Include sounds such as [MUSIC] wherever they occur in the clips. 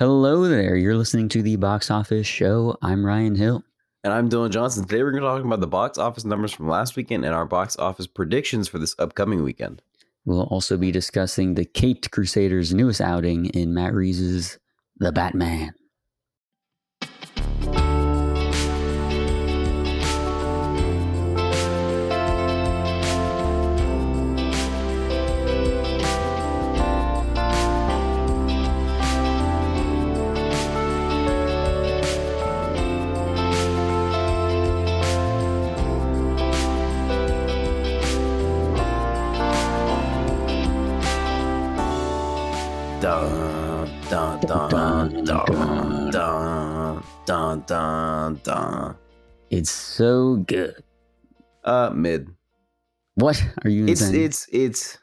Hello there. You're listening to the Box Office Show. I'm Ryan Hill. And I'm Dylan Johnson. Today we're going to talk about the box office numbers from last weekend and our box office predictions for this upcoming weekend. We'll also be discussing the Caped Crusaders' newest outing in Matt Reeves' The Batman. Dun, dun. It's so good. Uh, mid. What are you It's insane? it's it's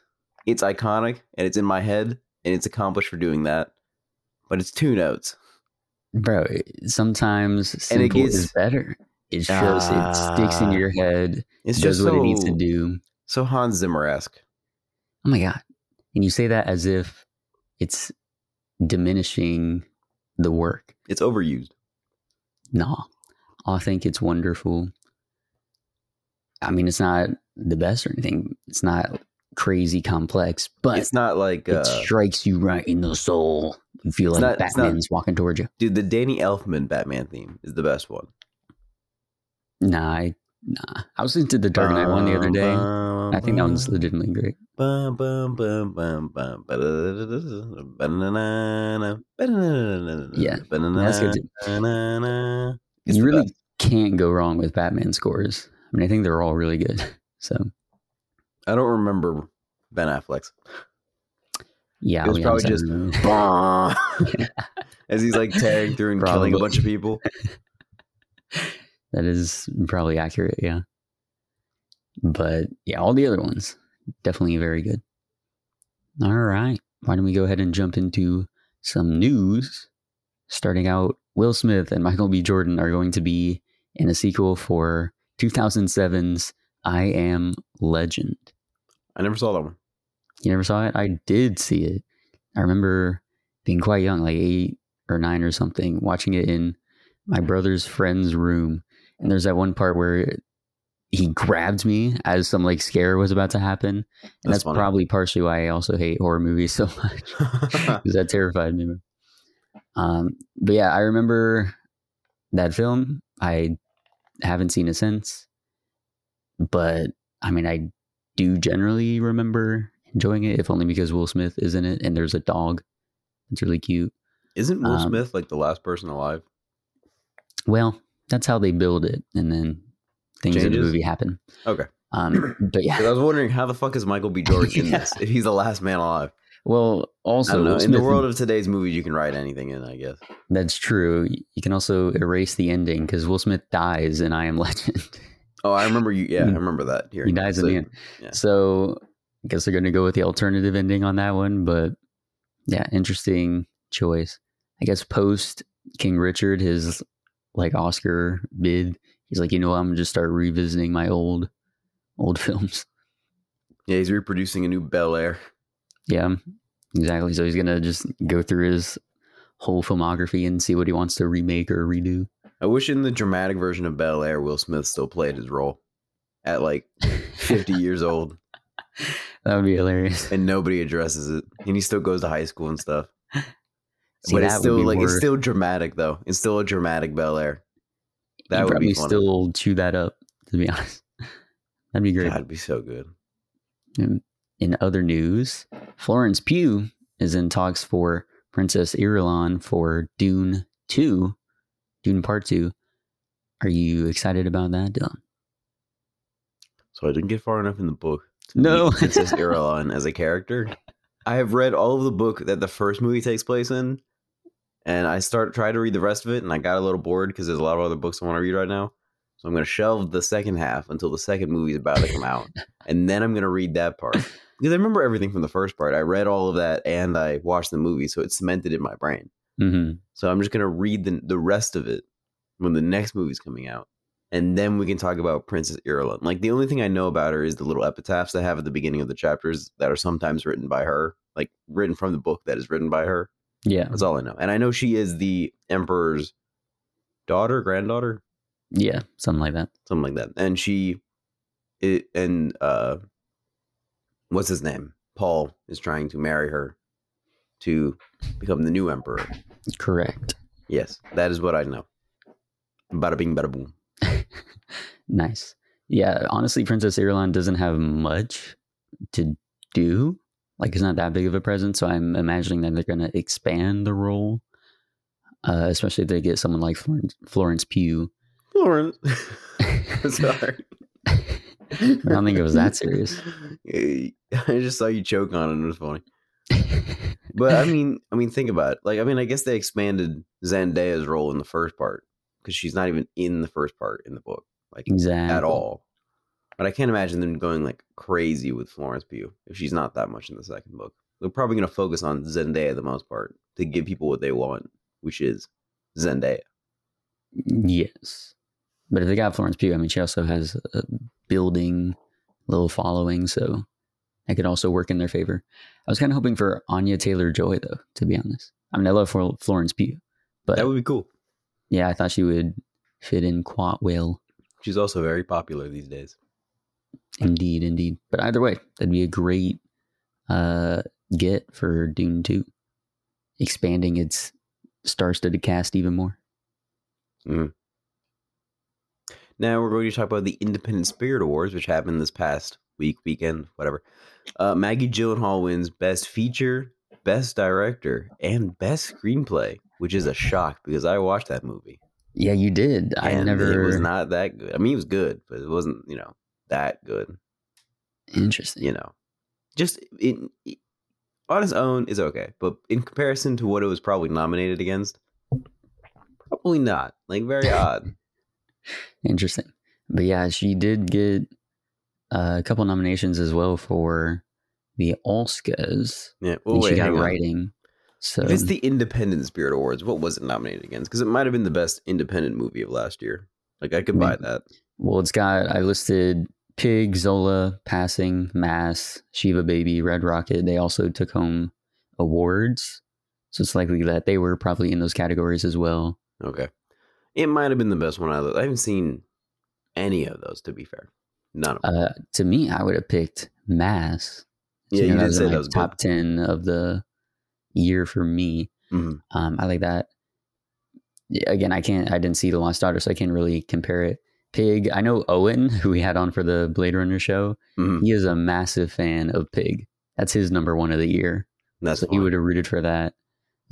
it's iconic and it's in my head and it's accomplished for doing that. But it's two notes. Bro, sometimes And it simple gets- is better. It shows it sticks in Ah. your head. It's does just what so, it needs to do. so Hans Zimmer esque. Oh my god. And you say that as if it's diminishing the work. It's overused. No. I think it's wonderful. I mean, it's not the best or anything. It's not crazy complex, but it's not like it uh, strikes you right in the soul. You feel like not- it's not- Batman's walking towards you. dude. The Danny Elfman Batman theme is the best one. Nah, I, nah. I was into the Dark Knight one the other day. I think that one's legitimately great. Bum, bum, bum, bum, bum, Yeah, That's good too. It's you really best. Can't go wrong with Batman scores. I mean, I think they're all really good. [LAUGHS] So I don't remember Ben Affleck's. yeah, It was probably just. Bah! [LAUGHS] As he's like tearing through and killing a bunch of people. [LAUGHS] that is probably accurate. Yeah, but yeah, all the other ones definitely very good. All right, why don't we go ahead and jump into some news? Starting out, Will Smith and Michael B. Jordan are going to be in a sequel for 2007's I Am Legend. I never saw that one. You never saw it? I did see it. I remember being quite young, like eight or nine or something, watching it in my brother's friend's room. And there's that one part where he grabbed me as some like scare was about to happen. And that's, That's probably partially why I also hate horror movies [LAUGHS] so much [LAUGHS] because that terrified me. Um, but yeah, I remember that film. I haven't seen it since, but I mean, I do generally remember enjoying it, if only because Will Smith is in it and there's a dog. It's really cute. Isn't Will Um, Smith like the last person alive? Well, that's how they build it, and then things in the movie happen. Okay. Um, but yeah, [CLEARS THROAT] I was wondering how the fuck is Michael B. [LAUGHS] Jordan in Yeah. this if he's the last man alive? Well, also In the world of today's movies, you can write anything in, I guess. that's true. You can also erase the ending because Will Smith dies in I Am Legend. Oh, I remember you. Yeah, I remember that. Here, he dies in the end. Yeah. So I guess they're going to go with the alternative ending on that one. But yeah, interesting choice. I guess post King Richard, his like Oscar bid, he's like, you know, what, I'm gonna just start revisiting my old old [LAUGHS] films. Yeah, he's reproducing a new Bel Air. Yeah, exactly. So he's gonna just go through his whole filmography and see what he wants to remake or redo. I wish in the dramatic version of Bel Air, Will Smith still played his role at like 50 [LAUGHS] years old, That would be hilarious. and nobody addresses it, and he still goes to high school and stuff. See, but it's still like it's still dramatic though. It's still a dramatic Bel Air. That would probably be still chew that up. To be honest, [LAUGHS] that'd be great. That'd be so good. In other news, Florence Pugh is in talks for Princess Irulan for Dune 2, Dune Part 2. Are you excited about that, Dylan? So I didn't get far enough in the book. to No. Princess [LAUGHS] Irulan as a character. I have read all of the book that the first movie takes place in, and I start try to read the rest of it, and I got a little bored because there's a lot of other books I want to read right now. So I'm going to shelve the second half until the second movie is about to come out, [LAUGHS] and then I'm going to read that part because I remember everything from the first part. I read all of that and I watched the movie, so it's cemented in my brain. hmm So I'm just going to read the the rest of it when the next movie's coming out. And then we can talk about Princess Irulan. Like the only thing I know about her is the little epitaphs I have at the beginning of the chapters that are sometimes written by her, like written from the book that is written by her. Yeah. That's all I know. And I know she is the emperor's daughter, granddaughter, Yeah. Something like that. something like that. And she, it, and uh, what's his name? Paul is trying to marry her to become the new emperor. Correct. Yes, that is what I know. Bada bing, bada boom. [LAUGHS] Nice. Yeah. Honestly, Princess Irulan doesn't have much to do. Like, it's not that big of a presence. So I'm imagining that they're going to expand the role, uh, especially if they get someone like Florence, Florence Pugh. Florence. [LAUGHS] [LAUGHS] Sorry. I don't think it was that serious. [LAUGHS] Eh, [LAUGHS] I just saw you choke on it. and It was funny. But I mean, I mean, think about it. Like, I mean, I guess they expanded Zendaya's role in the first part because she's not even in the first part in the book, like exactly. at all. But I can't imagine them going like crazy with Florence Pugh if she's not that much in the second book. They're probably going to focus on Zendaya the most part to give people what they want, which is Zendaya. Yes. But if they got Florence Pugh, I mean, she also has a building little following, so that could also work in their favor. I was kind of hoping for Anya Taylor Joy, though, to be honest. I mean, I love Florence Pugh, but That would be cool. yeah, I thought she would fit in quite well. She's also very popular these days. Indeed, indeed. But either way, that'd be a great uh, get for Dune 2, expanding its star studded cast even more. Now we're going to talk about the Independent Spirit Awards, which happened this past week, weekend, whatever. Uh, Maggie Gyllenhaal wins Best Feature, Best Director, and Best Screenplay, which is a shock because I watched that movie. Yeah, you did. I and never. It was not that good. I mean, it was good, but it wasn't, you know, that good. Interesting. You know, just in on its own is okay, but in comparison to what it was probably nominated against, probably not. Like very [LAUGHS] odd. Interesting. But yeah, she did get uh, a couple nominations as well for the Oscars. Yeah. Well, and wait, she got hang on. writing. So If it's the Independent Spirit Awards, what was it nominated against? Because it might have been the best independent movie of last year. Like I could buy that. well, it's got I listed Pig, Zola, Passing, Mass, Shiva Baby, Red Rocket. They also took home awards, so it's likely that they were probably in those categories as well. Okay. It might have been the best one out of those. I haven't seen any of those, to be fair. None of them. Uh, to me, I would have picked Mass. yeah, So, you know, did was say in that was top ten of the year for me. good. Mhm. Um, I like that. Again, I can't. I didn't see the Lost Daughter, so I can't really compare it. Pig. I know Owen, [LAUGHS] who we had on for the Blade Runner show. Mhm. He is a massive fan of Pig. That's his number one of the year. That's so he would have rooted for that.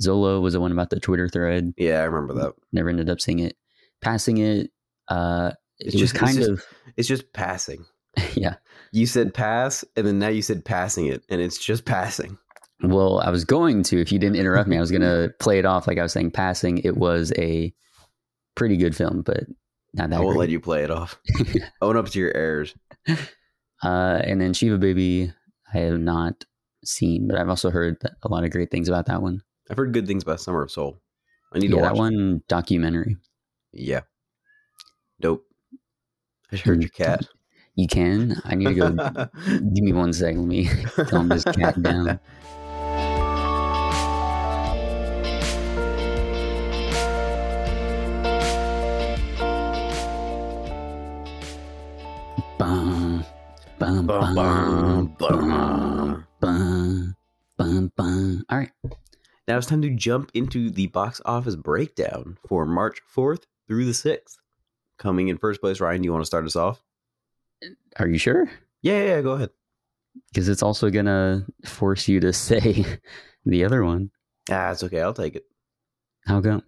Zola was the one about the Twitter thread. Yeah, I remember that. Never ended up seeing it. Passing it. Uh, it It's was just- it's kind just- of It's just passing. [LAUGHS] yeah. You said pass, and then now you said passing it, and it's just passing. Well, I was going to, if you didn't interrupt me, I was going [LAUGHS] to play it off like I was saying passing. It was a pretty good film, but not that I won't great. let you play it off. [LAUGHS] Own up to your errors. Uh, and then Shiva Baby, I have not seen, but I've also heard a lot of great things about that one. I've heard good things about Summer of Soul. I need Yeah, to watch that it. one documentary. Yeah. Dope. I heard Mm, your cat. [LAUGHS] You can. I need to go. [LAUGHS] give me one sec. Let me [LAUGHS] calm this cat down. Bum, bum, bum, bum. bum, bum, bum. All right. Now it's time to jump into the box office breakdown for March 4th through the 6th. Coming in first place, Ryan, do you want to start us off? Are you sure? Yeah, yeah, yeah, go ahead. Because it's also gonna force you to [LAUGHS] say the other one. Ah, it's okay. I'll take it. How come?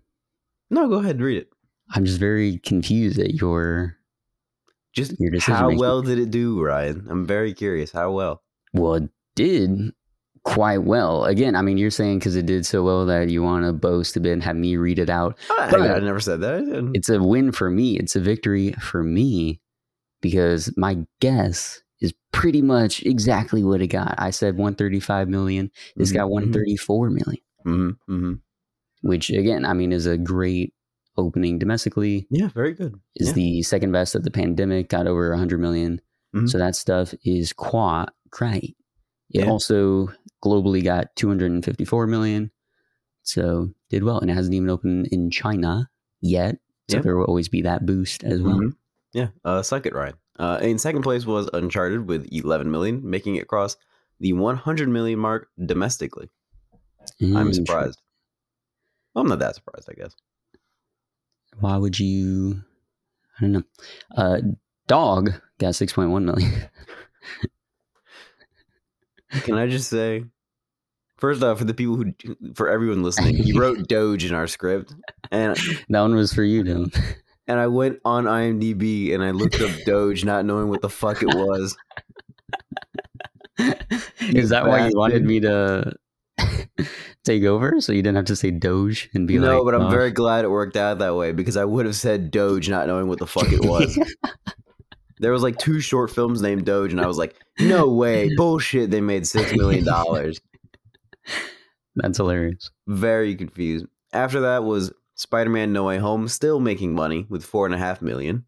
No, go ahead and read it. I'm just very confused at your Just Your decision how making. well did it do, Ryan? I'm very curious. How well? well it did quite well. Again, I mean, you're saying because it did so well that you want to boast a bit and have me read it out. I, But- I never said that. It's a win for me. It's a victory for me because my guess is pretty much exactly what it got. I said 135 million. This Mhm, got mhm, 134 million, mhm, mhm. which again, I mean, is a great opening domestically. Yeah, very good. Is Yeah. the second best of the pandemic. Got over 100 million. Mhm. So that stuff is quite great. It Yeah. also globally got 254 million. So did well, and it hasn't even opened in China yet. So Yeah. there will always be that boost as well. Mhm. Yeah, uh, suck it, Ryan. Uh, in second place was Uncharted with 11 million, making it cross the 100 million mark domestically. I'm surprised. Well, I'm not that surprised, I guess. Why would you? I don't know. Uh, Dog got six point one million. [LAUGHS] Can I just say, first off, for the people who, for everyone listening, he wrote [LAUGHS] Doge in our script, and that one was for you, Dylan. and I went on IMDb and I looked up Doge, not knowing what the fuck it was. Is that why you wanted me to take over, so you didn't have to say Doge and be no, like? No, but I'm "Oh." very glad it worked out that way because I would have said Doge, not knowing what the fuck it was. [LAUGHS] there was like two short films named Doge, and I was like, no way, [LAUGHS] bullshit. They made six million dollars. That's hilarious. Very confused. After that was Spider-Man: No Way Home, still making money with four and a half million.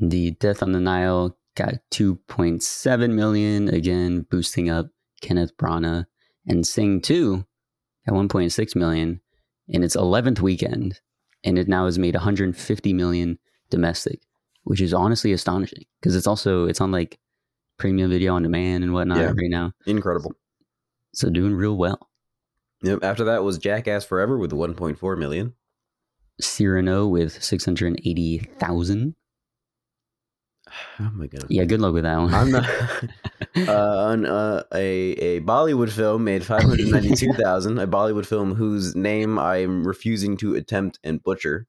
The Death on the Nile got 2.7 million, again boosting up Kenneth Branagh, and Sing 2 at 1.6 million in its 11th weekend, and it now has made 150 million domestic, which is honestly astonishing because it's also it's on like premium video on demand and whatnot Yeah. right now, Incredible. so doing real well. Yep. After that was Jackass Forever with 1.4 million. Cyrano with 680,000. Oh my god. Yeah, good luck with that one. I'm not. [LAUGHS] uh, on uh, a a Bollywood film made five hundred ninety two thousand. A Bollywood film whose name I am refusing to attempt and butcher.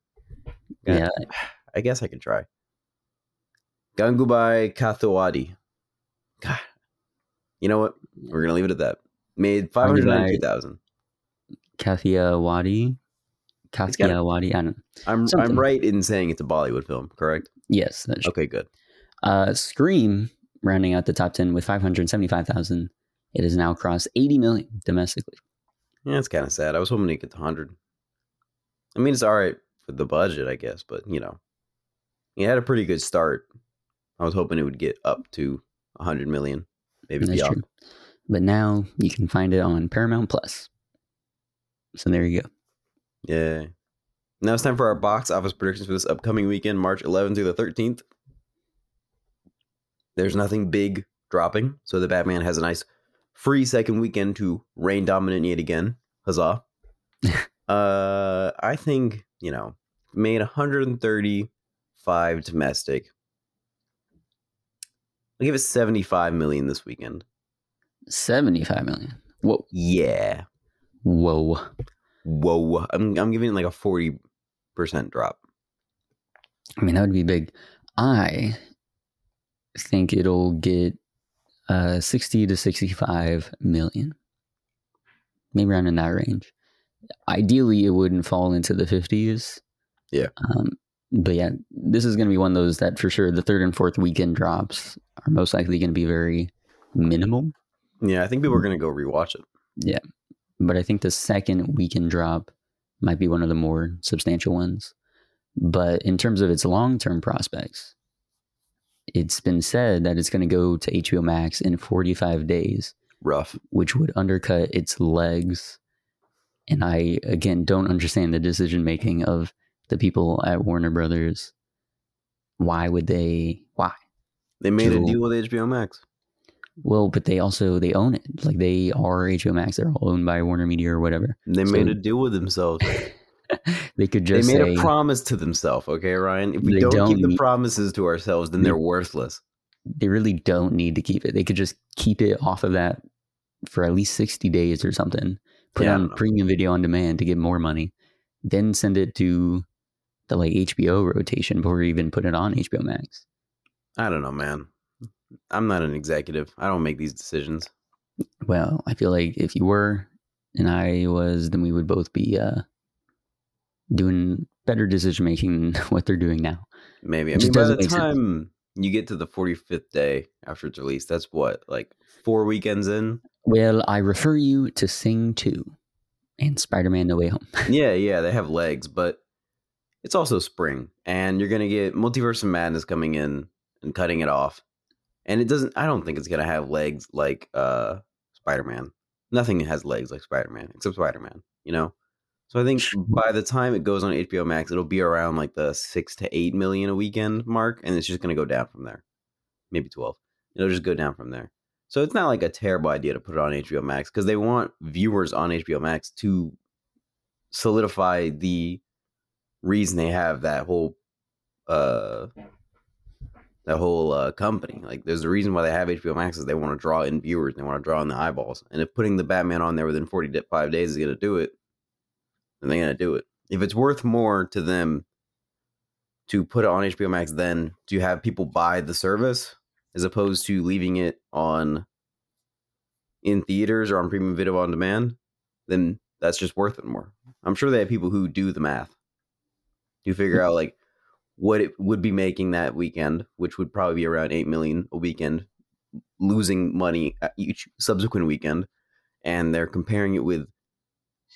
yeah, [SIGHS] I guess I can try. Gangubai Kathawadi. God, you know what? We're gonna leave it at that. Made five hundred ninety two thousand. Kathia Wadi. Kathia Wadi. I don't know. I'm Something. I'm right in saying it's a Bollywood film, correct? Yes, that's Okay, good. Uh, Scream rounding out the top 10 with 575,000. It has now crossed 80 million domestically. Yeah, it's kind of sad. I was hoping to get to hundred. I mean, it's all right for the budget, I guess, but you know, he had a pretty good start. I was hoping it would get up to hundred million, maybe That's beyond. true. But now you can find it on Paramount Plus. So there you go. Yeah. Now it's time for our box office predictions for this upcoming weekend, March 11th through the 13th. There's nothing big dropping, so the Batman has a nice free second weekend to reign dominant yet again. Huzzah. [LAUGHS] uh, I think, you know, made 135 domestic. I'll give it 75 million this weekend. 75 million. Whoa. Yeah. Whoa. Whoa. I'm, I'm giving it like a 40% drop. I mean, that would be big. I think it'll get uh, 60 to 65 million. Maybe around in that range. Ideally, it wouldn't fall into the 50s. Yeah. Um, but yeah, this is going to be one of those that for sure the third and fourth weekend drops are most likely going to be very minimal. Yeah, I think people are mm. going to go rewatch it. Yeah. But I think the second weekend drop might be one of the more substantial ones. But in terms of its long term prospects, it's been said that it's going to go to HBO Max in 45 days, Rough. which would undercut its legs. And I, again, don't understand the decision making of the people at Warner Brothers. Why would they? Why? They made a deal with HBO Max. Well, but they also they own it. Like they are HBO Max. They're all owned by Warner Media or whatever. They So- made a deal with themselves. [LAUGHS] they could They just made say, a promise to themselves, okay, Ryan? If we don't, don't keep the promises to ourselves, then They- they're worthless. they really don't need to keep it. They could just keep it off of that for at least 60 days or something. Put Yeah, on premium video on demand to get more money. Then send it to the like HBO rotation before even put it on HBO Max. I don't know, man. I'm not an executive. I don't make these decisions. Well, I feel like if you were and I was, then we would both be uh, doing better decision making than [LAUGHS] what they're doing now. Maybe. I mean, by the make sense. time you get to the 45th day after it's released, that's what, like four weekends in? Well, I refer you to Sing 2 and Spider Man No Way Home. [LAUGHS] yeah, yeah, they have legs, but it's also spring, and you're gonna get Multiverse of Madness coming in and cutting it off. And it doesn't. I don't think it's gonna have legs like uh Spider Man. Nothing has legs like Spider Man except Spider Man. You know. So I think by the time it goes on HBO Max, it'll be around like the six to eight million a weekend mark, and it's just going to go down from there. Maybe twelve. It'll just go down from there. So it's not like a terrible idea to put it on HBO Max because they want viewers on HBO Max to solidify the reason they have that whole uh that whole uh, company. Like, there's a reason why they have HBO Max is they want to draw in viewers, they want to draw in the eyeballs. And if putting the Batman on there within 45 days is going to do it, then they're going to do it. If it's worth more to them to put it on HBO Max than to have people buy the service, as opposed to leaving it on in theaters or on premium video on demand, then that's just worth it more. I'm sure they have people who do the math to figure out like what it would be making that weekend, which would probably be around 8 million a weekend, losing money each subsequent weekend. And they're comparing it with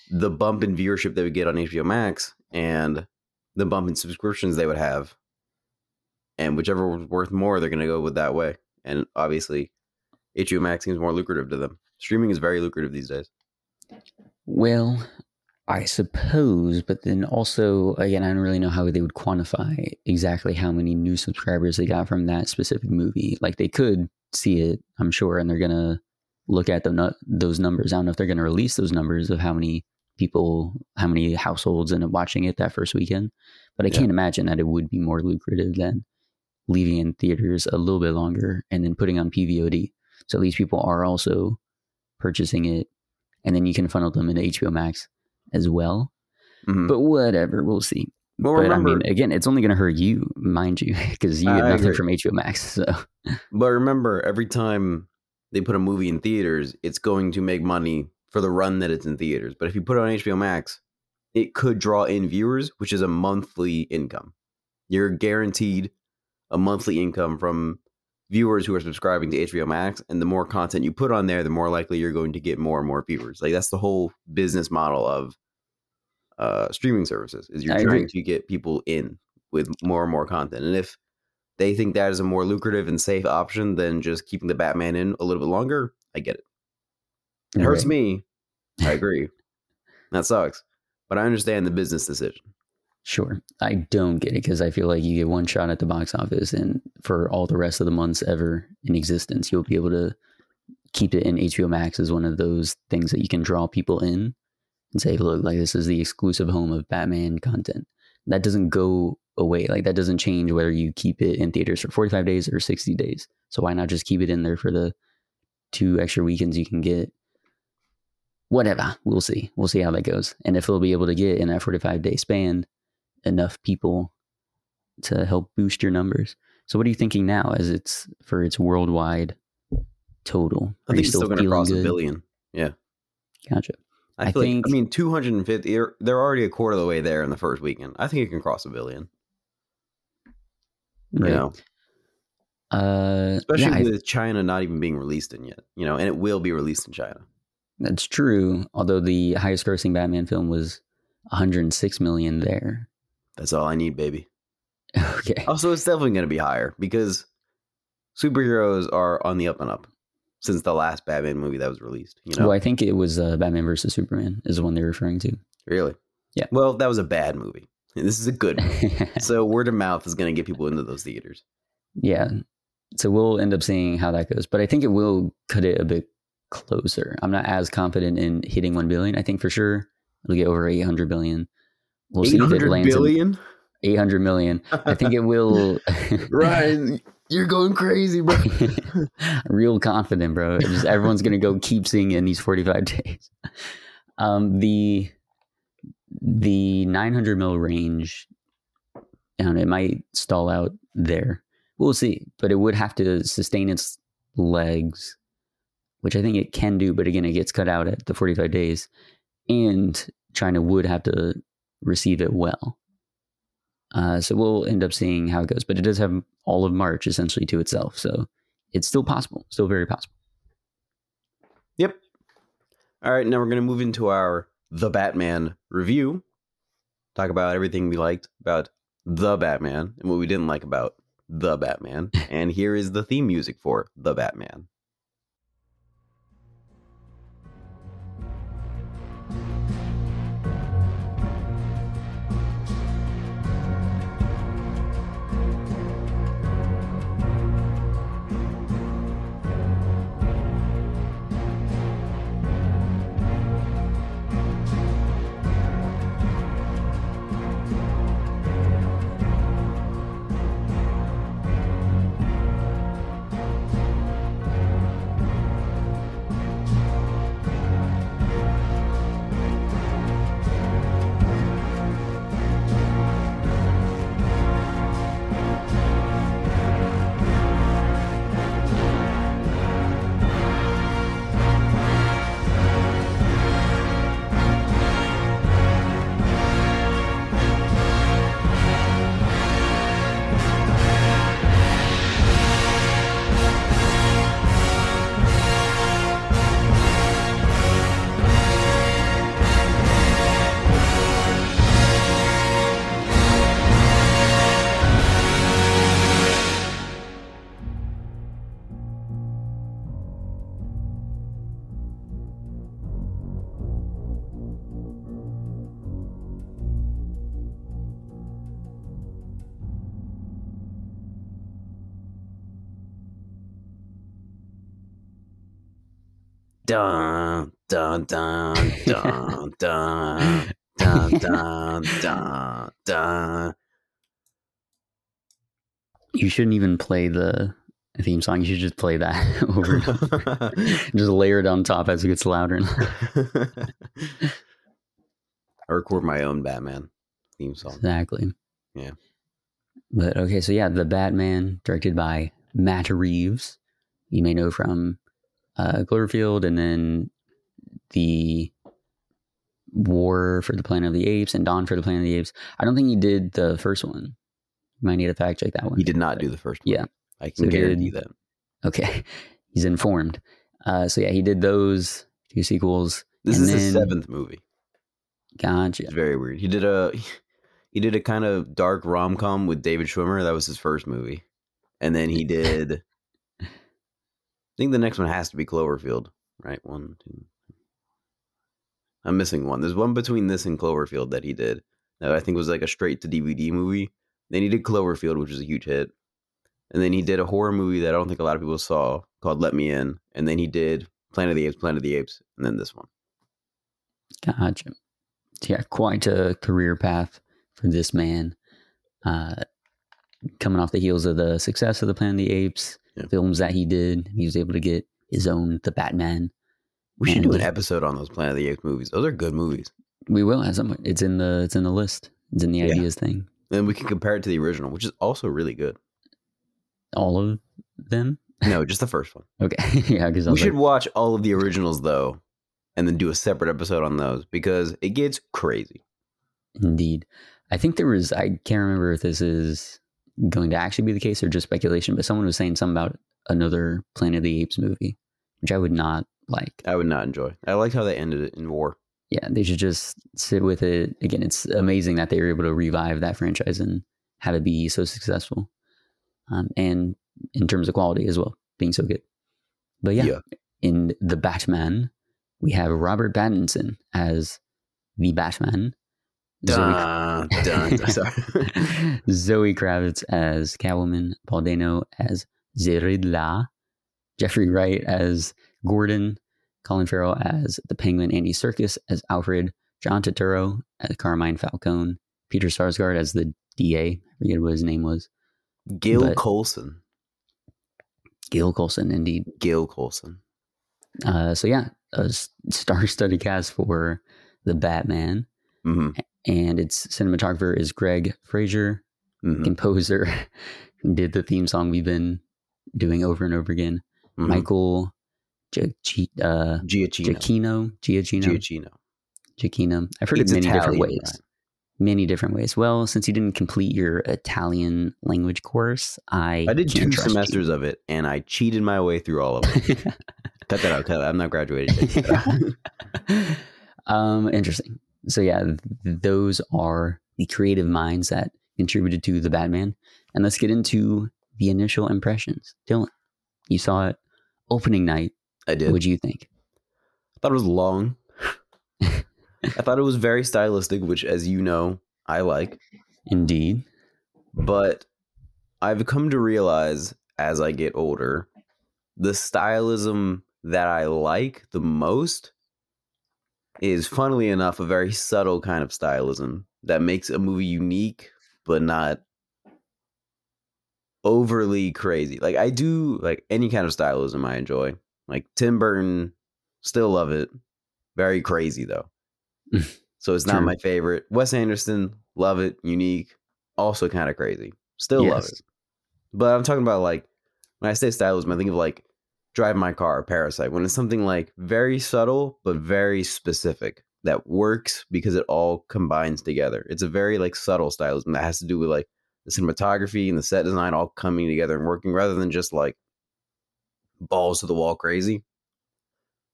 the bump in viewership they would get on HBO Max and the bump in subscriptions they would have. And whichever was worth more, they're going to go with that way. And obviously, HBO Max seems more lucrative to them. Streaming is very lucrative these days. Well, I suppose, but then also, again, I don't really know how they would quantify exactly how many new subscribers they got from that specific movie. Like they could see it, I'm sure, and they're gonna look at the those numbers. I don't know if they're gonna release those numbers of how many people, how many households ended up watching it that first weekend. But I yeah. can't imagine that it would be more lucrative than leaving in theaters a little bit longer and then putting on PVOD. So these people are also purchasing it, and then you can funnel them into HBO Max as well. Mm-hmm. But whatever, we'll see. Well, but remember, I mean, again, it's only going to hurt you, mind you, [LAUGHS] because you get nothing from HBO Max. [LAUGHS] So, but remember, every time they put a movie in theaters, it's going to make money for the run that it's in theaters. But if you put it on HBO Max, it could draw in viewers, which is a monthly income. You're guaranteed a monthly income from viewers who are subscribing to HBO Max, and the more content you put on there, the more likely you're going to get more and more viewers. Like that's the whole business model of uh, streaming services is you're I trying agree. to get people in with more and more content. And if they think that is a more lucrative and safe option than just keeping the Batman in a little bit longer, I get it. It hurts me. I [LAUGHS] agree. that sucks. But I understand the business decision. Sure. I don't get it because I feel like you get one shot at the box office, and for all the rest of the months ever in existence, you'll be able to keep it in HBO Max as one of those things that you can draw people in and say, look, like this is the exclusive home of Batman content. That doesn't go away. Like that doesn't change whether you keep it in theaters for 45 days or 60 days. So why not just keep it in there for the two extra weekends you can get? Whatever. We'll see. We'll see how that goes. And if they'll be able to get in that 45 day span enough people to help boost your numbers. So what are you thinking now as it's for its worldwide total? Are I think it's still going to cross good? a billion. Yeah. Gotcha. I, I think, like, I mean, 250, they're, they're already a quarter of the way there in the first weekend. I think it can cross a billion. Right. You know? Uh, Especially yeah, with I, China not even being released in yet, you know, and it will be released in China. That's true. Although the highest grossing Batman film was 106 million there. That's all I need, baby. [LAUGHS] Okay. Also, it's definitely going to be higher because superheroes are on the up and up since the last Batman movie that was released. You know, well, I think it was uh, Batman versus Superman is the one they're referring to. Really? Yeah. Well, that was a bad movie. [LAUGHS] This is a good [LAUGHS] so word of mouth is going to get people into those theaters. Yeah. So we'll end up seeing how that goes, but I think it will cut it a bit closer. I'm not as confident in hitting 1 billion. I think for sure it'll get over 800 billion. We'll see if it lands billion? 800 million. I think it will. [LAUGHS] Ryan, you're going crazy, bro. [LAUGHS] Real confident, bro. Just everyone's gonna go keep seeing it in these 45 [LAUGHS] days. Um, the the 900 mil range, and it might stall out there. We'll see, but it would have to sustain its legs, which I think it can do. But again, it gets cut out at the 45 days, and China would have to receive it well. Uh, so we'll end up seeing how it goes, but it does have all of March essentially to itself. So it's still possible, still very possible. Yep. All right, now we're going to move into our The Batman review. Talk about everything we liked about The Batman and what we didn't like about The Batman. [LAUGHS] and here is the theme music for The Batman. Dun dun dun dun dun dun [LAUGHS] dun dun dun. You shouldn't even play the theme song. You should just play that [LAUGHS] over, [LAUGHS] just layer it on top as it gets louder. I record my own Batman theme song. exactly. Yeah. But okay, so yeah, the Batman directed by Matt Reeves. You may know from uh, Cloverfield, and then the War for the Planet of the Apes and Dawn for the Planet of the Apes. I don't think he did the first one. You might need to fact check that one. He did not do the first one. Yeah. I can So did- guarantee that. Okay, [LAUGHS] he's informed. Uh, so yeah, he did those two sequels. This is his then- seventh movie. Gotcha. It's very weird. He did a he did a kind of dark rom com with David Schwimmer. That was his first movie, and then he [LAUGHS] did. I think the next one has to be Cloverfield, right? One, two. I'm missing one. There's one between this and Cloverfield that he did. That I think was like a straight to DVD movie. Then he did Cloverfield, which was a huge hit. And then he did a horror movie that I don't think a lot of people saw called Let Me In. And then he did Planet of the Apes, Planet of the Apes, and then this one. Gotcha. Yeah, quite a career path for this man. Uh, coming off the heels of the success of the Planet of the Apes Yeah. films that he did, he was able to get his own The Batman. We should And do an episode on those Planet of the Apes movies. Those are good movies. We will at some point. It's in the it's in the list. It's in the Yeah. ideas thing. Then we can compare it to the original, which is also really good. All of them. No, just the first one. [LAUGHS] Okay, [LAUGHS] yeah, because We should watch all of the originals though, and then do a separate episode on those because it gets crazy. Indeed. I think there was, I can't remember if this is going to actually be the case or just speculation, but someone was saying something about another Planet of the Apes movie, which I would not like. I would not enjoy. I liked how they ended it in war. Yeah, they should just sit with it. Again, it's amazing that they were able to revive that franchise and have it be so successful. Um, and in terms of quality as well, being so good. But yeah, Yeah. in The Batman, we have Robert Pattinson as the Batman. Zoe Dun, dun, dun. Zoe Kravitz as Catwoman, Paul Dano as the Riddler, Jeffrey Wright as Gordon, Colin Farrell as the Penguin, Andy Serkis as Alfred, John Turturro as Carmine Falcone, Peter Sarsgaard as the DA. I forget what his name was. Gil But- Colson. Gil Colson, indeed. Gil Colson. Uh, so yeah, a star-studded cast for the Batman, hmm and its cinematographer is Greig Fraser, hmm composer did the theme song we've been doing over and over again. hmm Michael Giacchi- uh, Giacchino. Giacchino, Giacchino, Giacchino. Giacchino. I've heard It's it many different ways. right? Many different ways. Well, since you didn't complete your Italian language course, I I did can't two trust you. semesters of it, and I cheated my way through all of them. [LAUGHS] cut that out. Cut that. I'm not graduating. yet. Cut that out. um, interesting. So yeah, th- those are the creative minds that contributed to the Batman. And let's get into the initial impressions. Dylan, you saw it opening night. I did. What do you think? I thought it was long. [LAUGHS] I thought it was very stylistic, which, as you know, I like. Indeed. But I've come to realize as I get older, the stylism that I like the most is, funnily enough, a very subtle kind of stylism that makes a movie unique, but not overly crazy. Like, I do like any kind of stylism I enjoy. Like, Tim Burton, still love it. Very crazy, though. [LAUGHS] so it's not True. my favorite. Wes Anderson, love it. Unique, also kind of crazy. Still love it. But I'm talking about like when I say stylism, I think of like Drive My Car, or Parasite. When it's something like very subtle but very specific that works because it all combines together. It's a very like subtle stylism that has to do with like the cinematography and the set design all coming together and working rather than just like balls to the wall crazy.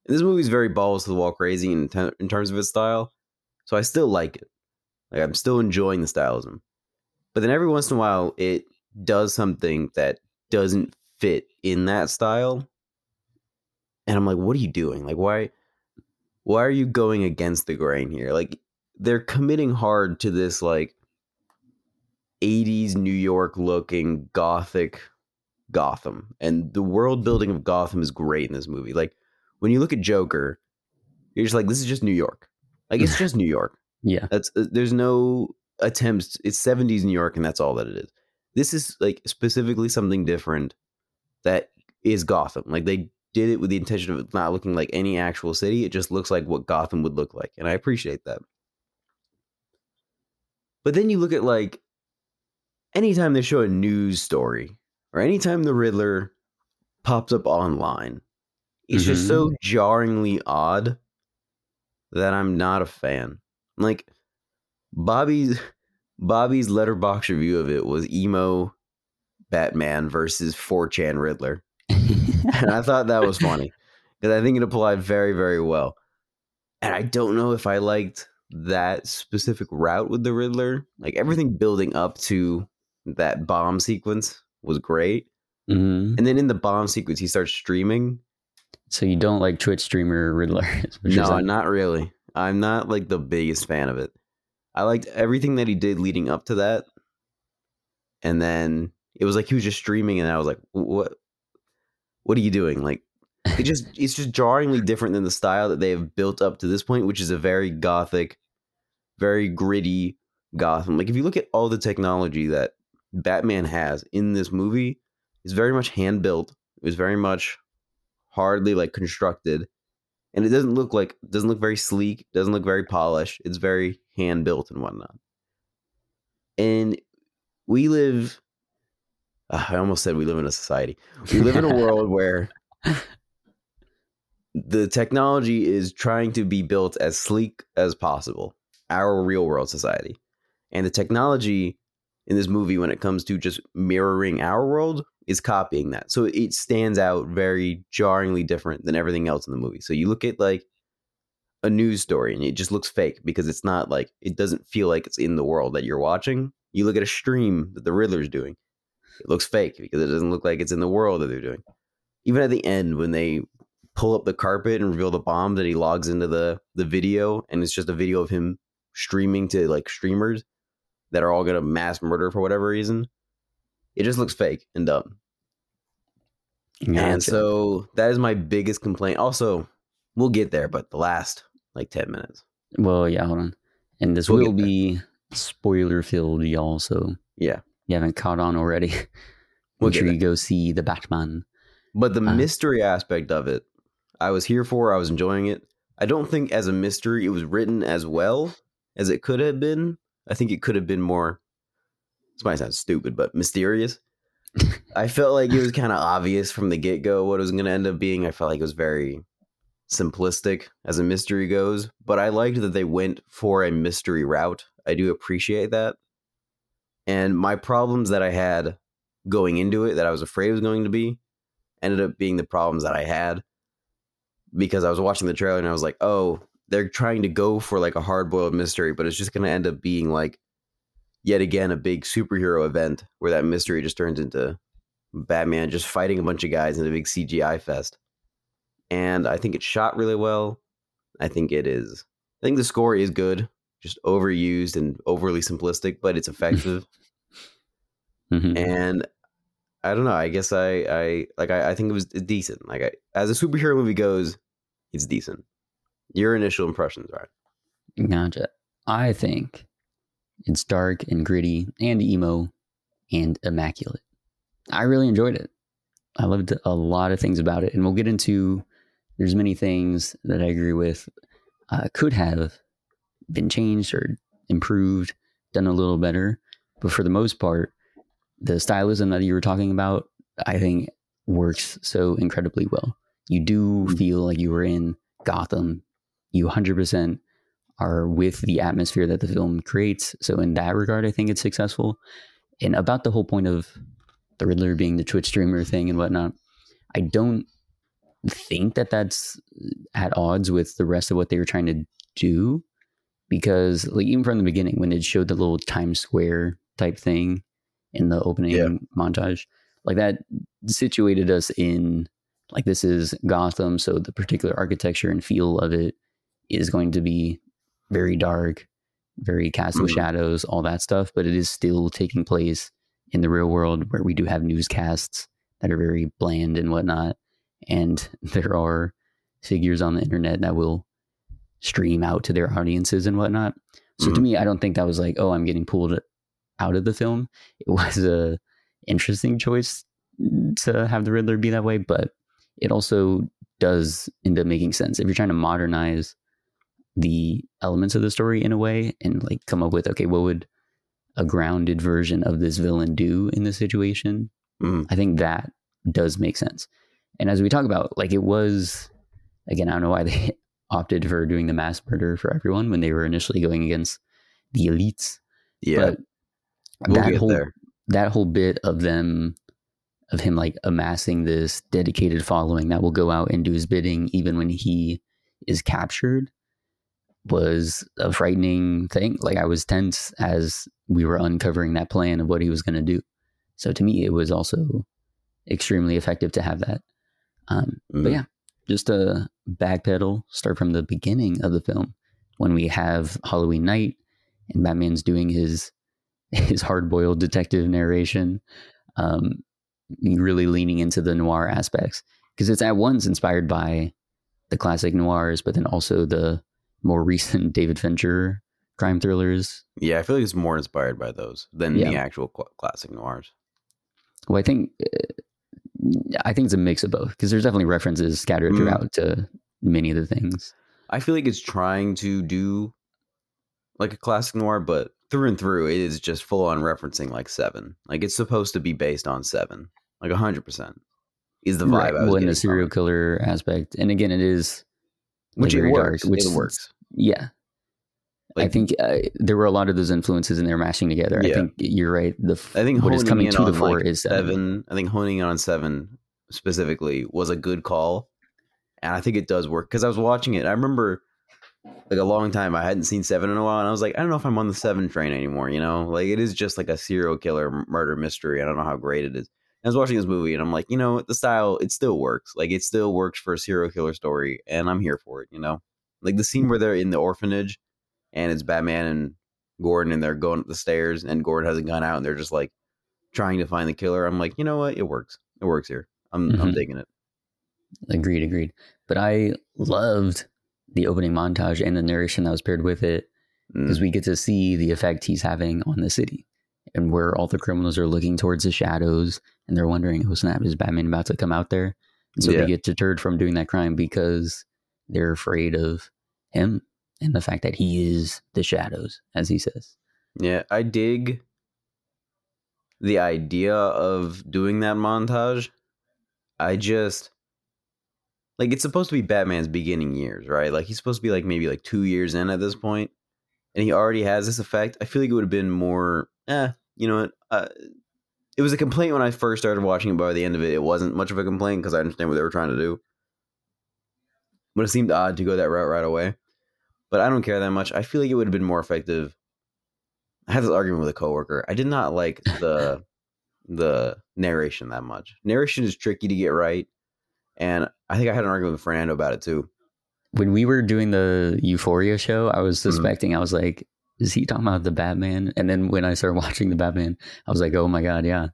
And this movie is very balls to the wall crazy in, in terms of its style. So I still like it. Like I'm still enjoying the stylism. But then every once in a while it does something that doesn't fit in that style. And I'm like, what are you doing? Like why why are you going against the grain here? Like they're committing hard to this like 80s New York looking gothic Gotham. And the world building of Gotham is great in this movie. Like when you look at Joker, you're just like, this is just New York. Like it's [LAUGHS] just New York. Yeah. That's uh, there's no attempts. It's 70s New York, and that's all that it is. This is like specifically something different that is Gotham. Like they did it with the intention of it not looking like any actual city. It just looks like what Gotham would look like, and I appreciate that. But then you look at like anytime they show a news story or anytime the Riddler pops up online, it's just so mm-hmm. jarringly odd that I'm not a fan. Like Bobby's Bobby's Letterboxd review of it was emo Batman versus 4chan Riddler. [LAUGHS] and I thought that was funny because I think it applied very, very well. And I don't know if I liked that specific route with the Riddler. Like everything building up to that bomb sequence was great. hmm And then in the bomb sequence, he starts streaming. So you don't like Twitch streamer Riddler? [LAUGHS] is what you're No, not really. I'm not like the biggest fan of it. I liked everything that he did leading up to that. And then it was like he was just streaming and I was like, what what are you doing? Like it just [LAUGHS] it's just jarringly different than the style that they have built up to this point, which is a very gothic, very gritty Gotham. Like if you look at all the technology that Batman has in this movie, it's very much hand built. It was very much hardly like constructed. And it doesn't look like doesn't look very sleek, doesn't look very polished. It's very hand built and whatnot. And we live uh, [LAUGHS] I almost said we live in a society. We live in a [LAUGHS] world where the technology is trying to be built as sleek as possible. Our real world society. And the technology in this movie, when it comes to just mirroring our world, is copying that. So it stands out very jarringly different than everything else in the movie. So you look at like a news story and it just looks fake because it's not like it doesn't feel like it's in the world that you're watching. You look at a stream that the Riddler's doing, it looks fake because it doesn't look like it's in the world that they're doing. Even at the end when they pull up the carpet and reveal the bomb that he logs into the the video and it's just a video of him streaming to like streamers that are all gonna mass murder for whatever reason. It just looks fake and dumb. And so that is my biggest complaint. Also, we'll get there, but the last like 10 minutes. well, yeah, hold on. And this We'll will be spoiler filled, y'all. So Yeah. You haven't caught on already. [LAUGHS] Make sure you go see the Batman. But the Uh. mystery aspect of it, I was here for. I was enjoying it. I don't think as a mystery it was written as well as it could have been. I think it could have been more. This might sound stupid, but mysterious. [LAUGHS] I felt like it was kind of obvious from the get go what it was going to end up being. I felt like it was very simplistic as a mystery goes, but I liked that they went for a mystery route. I do appreciate that. And my problems that I had going into it that I was afraid was going to be ended up being the problems that I had because I was watching the trailer and I was like, oh, they're trying to go for like a hard boiled mystery, but it's just going to end up being like yet again a big superhero event where that mystery just turns into Batman just fighting a bunch of guys in a big CGI fest. And I think it's shot really well. I think it is. I think the score is good, just overused and overly simplistic, but it's [LAUGHS] effective Mhm. and I don't know. I guess I, I like. I, I think it was decent. Like, I, as a superhero movie goes, it's decent. Your initial impressions right? Gotcha. I think it's dark and gritty and emo and immaculate. I really enjoyed it. I loved a lot of things about it, and we'll get into. There's many things that I agree with uh, could have been changed or improved, done a little better, but for the most part, the stylism that you were talking about, I think works so incredibly well. You do Mm. feel like you were in Gotham. You 100% are with the atmosphere that the film creates. So in that regard, I think it's successful. And about the whole point of the Riddler being the Twitch streamer thing and whatnot, I don't think that that's at odds with the rest of what they were trying to do. Because like even from the beginning, when it showed the little Times Square type thing in the opening Yeah. montage, like that situated us in like this is Gotham, so the particular architecture and feel of it is going to be very dark, very cast with Mhm. shadows, all that stuff. But it is still taking place in the real world where we do have newscasts that are very bland and whatnot. And [LAUGHS] there are figures on the internet that will stream out to their audiences and whatnot. So to Mhm. me, I don't think that was like, oh, I'm getting pulled out of the film. It [LAUGHS] was a interesting choice to have the Riddler be that way, but it also does end up making sense if you're trying to modernize the elements of the story in a way and like come up with okay, what would a grounded version of this villain do in this situation? Mhm. I think that does make sense. And as we talk about, like it was again, I don't know why they [LAUGHS] opted for doing the mass murder for everyone when they were initially going against the elites. Yeah, but we'll that whole there. that whole bit of them of him like amassing this dedicated following that will go out and do his bidding even when he is captured was a frightening thing. Like I was tense as we were uncovering that plan of what he was going to do. So to me, it was also extremely effective to have that. Um, Mhm. But yeah, just a backpedal, start from the beginning of the film when we have Halloween night and Batman's doing his [LAUGHS] his hard boiled detective narration, um, really leaning into the noir aspects because it's at once inspired by the classic noirs, but then also the more recent [LAUGHS] David Fincher crime thrillers. Yeah, I feel like it's more inspired by those than Yeah. the actual cl- classic noirs. Well, I think uh, I think it's a mix of both because there's definitely references scattered Mm. throughout to many of the things. I feel like it's trying to do like a classic noir, but through and through, it is just full on referencing like Seven. Like it's supposed to be based on Seven, like hundred percent is the vibe. right. I was Well, in the serial killer aspect, and again, it is which like, it very works. dark, which it works. yeah. I think uh, there were a lot of those influences and in there mashing together. I think you're right. The f- I think what is coming to the fore like, is seven. I think honing in on Seven specifically was a good call, and I think it does work because I was watching it. I remember like a long time I hadn't seen Seven in a while, and I was like, I don't know if I'm on the Seven train anymore. You know, like it is just like a serial killer murder mystery. I don't know how great it is. I was watching this movie, and I'm like, you know, the style it still works. Like it still works for a serial killer story, and I'm here for it. You know, like the scene where they're in the orphanage, and it's Batman and Gordon, and they're going up the stairs, and Gordon has a gun out, and they're just like trying to find the killer. I'm like, you know what? It works. It works here. I'm I'm Mhm. digging it. Agreed, agreed. But I loved the opening montage and the narration that was paired with it Mm. because we get to see the effect he's having on the city and where all the criminals are looking towards the shadows and they're wondering, oh snap, is Batman about to come out there? And so Yeah. they get deterred from doing that crime because they're afraid of him and the fact that he is the shadows, as he says. Yeah, I dig the idea of doing that montage. I just like it's supposed to be Batman's beginning years, right? Like he's supposed to be like maybe like two years in at this point, and he already has this effect. I feel like it would have been more, eh, you know what? Uh, it was a complaint when I first started watching it, but by the end of it, it wasn't much of a complaint because I understand what they were trying to do. But it seemed odd to go that route right away. But I don't care that much. I feel like it would have been more effective I had this argument with a coworker. I did not like the [LAUGHS] the narration that much. Narration is tricky to get right, and I think I had an argument with Fernando about it too. When we were doing the Euphoria show, I was Mhm. suspecting, I was like, is he talking about the Batman? And then when I started [LAUGHS] watching the Batman, I was like, oh my God, yeah.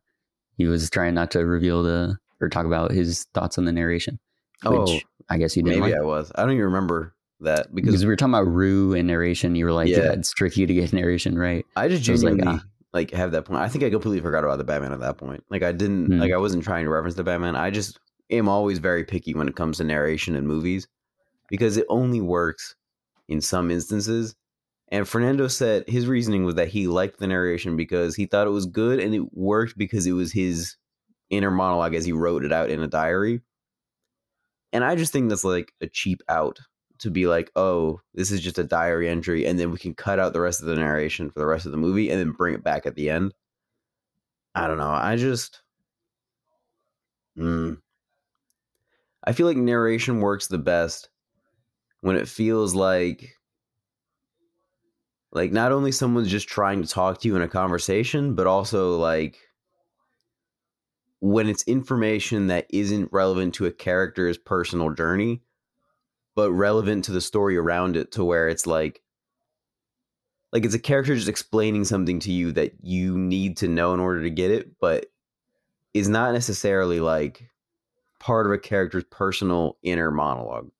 He was trying not to reveal the or talk about his thoughts on the narration. Which Oh, I guess you didn't maybe like. I was. I don't even remember that because because we were talking about Rue and narration. You were like, yeah, Yeah. it's tricky to get [LAUGHS] narration right. I just I was like, ah. like, have that point. I think I completely forgot about the Batman at that point. Like I didn't Hmm. like I wasn't trying to reference the Batman. I just am always very picky when it comes to narration in movies because it only works in some instances. And Fernando said his reasoning was that he liked the narration because he thought it was good and it worked because it was his inner monologue as he wrote it out in a diary. And I just think that's like a cheap out to be like, oh, this is just a diary entry, and then we can cut out the rest of the narration for the rest of the movie and then bring it back at the end. I don't know. I just. Mm. I feel like narration works the best when it feels like like not only someone's just trying to talk to you in a conversation, but also like when it's information that isn't relevant to a character's personal journey, but relevant to the story around it to where it's like like it's a character just explaining something to you that you need to know in order to get it, but is not necessarily like part of a character's personal inner monologue.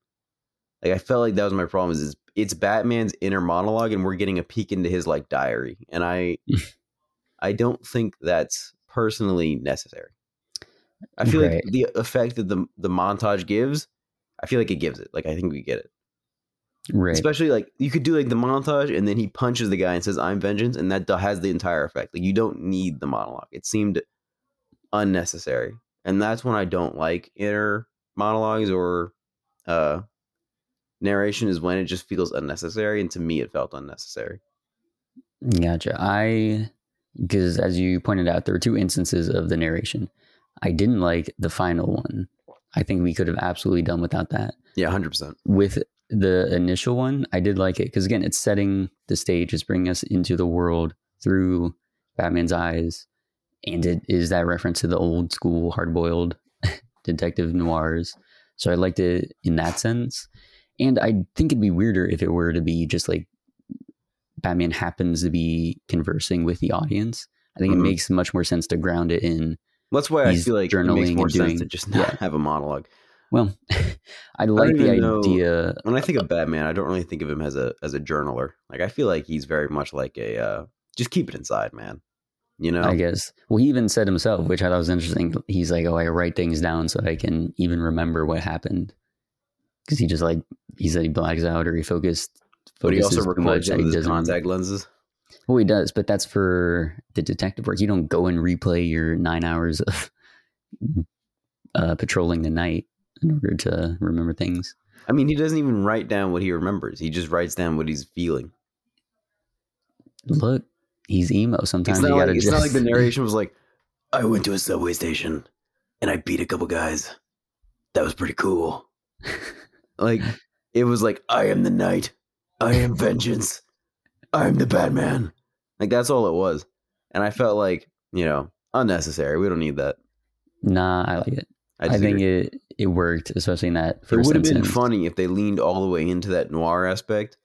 Like I felt like that was my problem. Is it's, it's Batman's inner monologue, and we're getting a peek into his like diary, and I, [LAUGHS] I don't think that's personally necessary. I feel Right. like the effect that the the montage gives, I feel like it gives it. Like I think we get it. Right. Especially like you could do like the montage, and then he punches the guy and says, "I'm vengeance," and that has the entire effect. Like you don't need the monologue. It seemed unnecessary, and that's when I don't like inner monologues or uh narration is when it just feels unnecessary, and to me, it felt unnecessary. Gotcha. I because as you pointed out, there were two instances of the narration. I didn't like the final one. I think we could have absolutely done without that. Yeah, hundred percent. With the initial one, I did like it because again, it's setting the stage, it's bringing us into the world through Batman's eyes, and it is that reference to the old school hard-boiled [LAUGHS] detective noirs. So I liked it in that sense, and I think it'd be weirder if it were to be just like Batman happens to be conversing with the audience. I think Mhm. it makes much more sense to ground it in. That's why I feel like it makes more and sense to just not yeah. have a monologue. Well, [LAUGHS] I like the even know- idea. When I think of Batman, I don't really think of him as a as a journaler. Like I feel like he's very much like a uh, just keep it inside, man. You know, I guess. Well, he even said himself, which I thought was interesting. He's like, "Oh, I write things down so I can even remember what happened." Because he just like he said he blacks out or he focused. but he also records he his contact lenses. Well, he does, but that's for the detective work. You don't go and replay your nine hours of [LAUGHS] uh, patrolling the night in order to remember things. I mean, he doesn't even write down what he remembers. He just writes down what he's feeling. Look, he's emo. Sometimes It's not, you like, gotta it's just not like the narration was like, "I went to a subway station and I beat a couple guys. That was pretty cool." [LAUGHS] like it was like, "I am the night. I am [LAUGHS] vengeance. I am the Batman." Like that's all it was, and I felt like you know unnecessary. We don't need that. nah. I like it. I, I, think it it worked, especially in that It would have been funny if they leaned all the way into that noir aspect,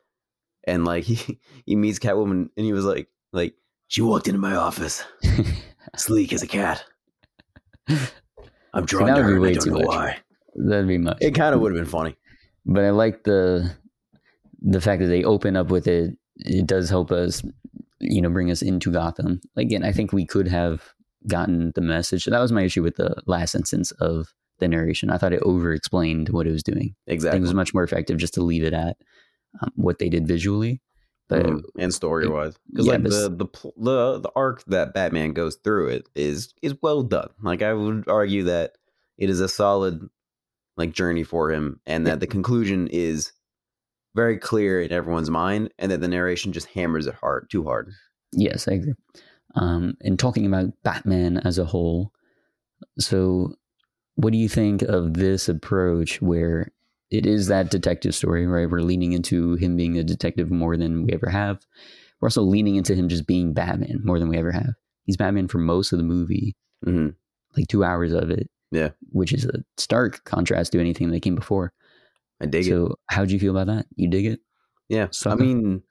and like [LAUGHS] he he meets Catwoman, and he was like, like she walked into my office, [LAUGHS] sleek as a cat. I'm drawn that to would be her, I don't know much. why. That'd be much. It kind of would have been funny. but I like the the fact that they open up with it. It does help us, you know, bring us into Gotham. Again, I think we could have gotten the message. That was my issue with the last instance of the narration. I thought it over explained what it was doing. Exactly. it was much more effective just to leave it at um, what they did visually. Mhm. and story wise, because yeah, like the the the the arc that Batman goes through it is is well done. Like I would argue that it is a solid like journey for him, and that the conclusion is very clear in everyone's mind, and that the narration just hammers it hard too hard. Yes, I agree. Um, and talking about Batman as a whole, so what do you think of this approach where it is that detective story, right? We're leaning into him being a detective more than we ever have. We're also leaning into him just being Batman more than we ever have. He's Batman for most of the movie, hmm like two hours of it. Yeah. Which is a stark contrast to anything that came before. I dig it. so, how'd you feel about that? You dig it? Yeah, So I mean,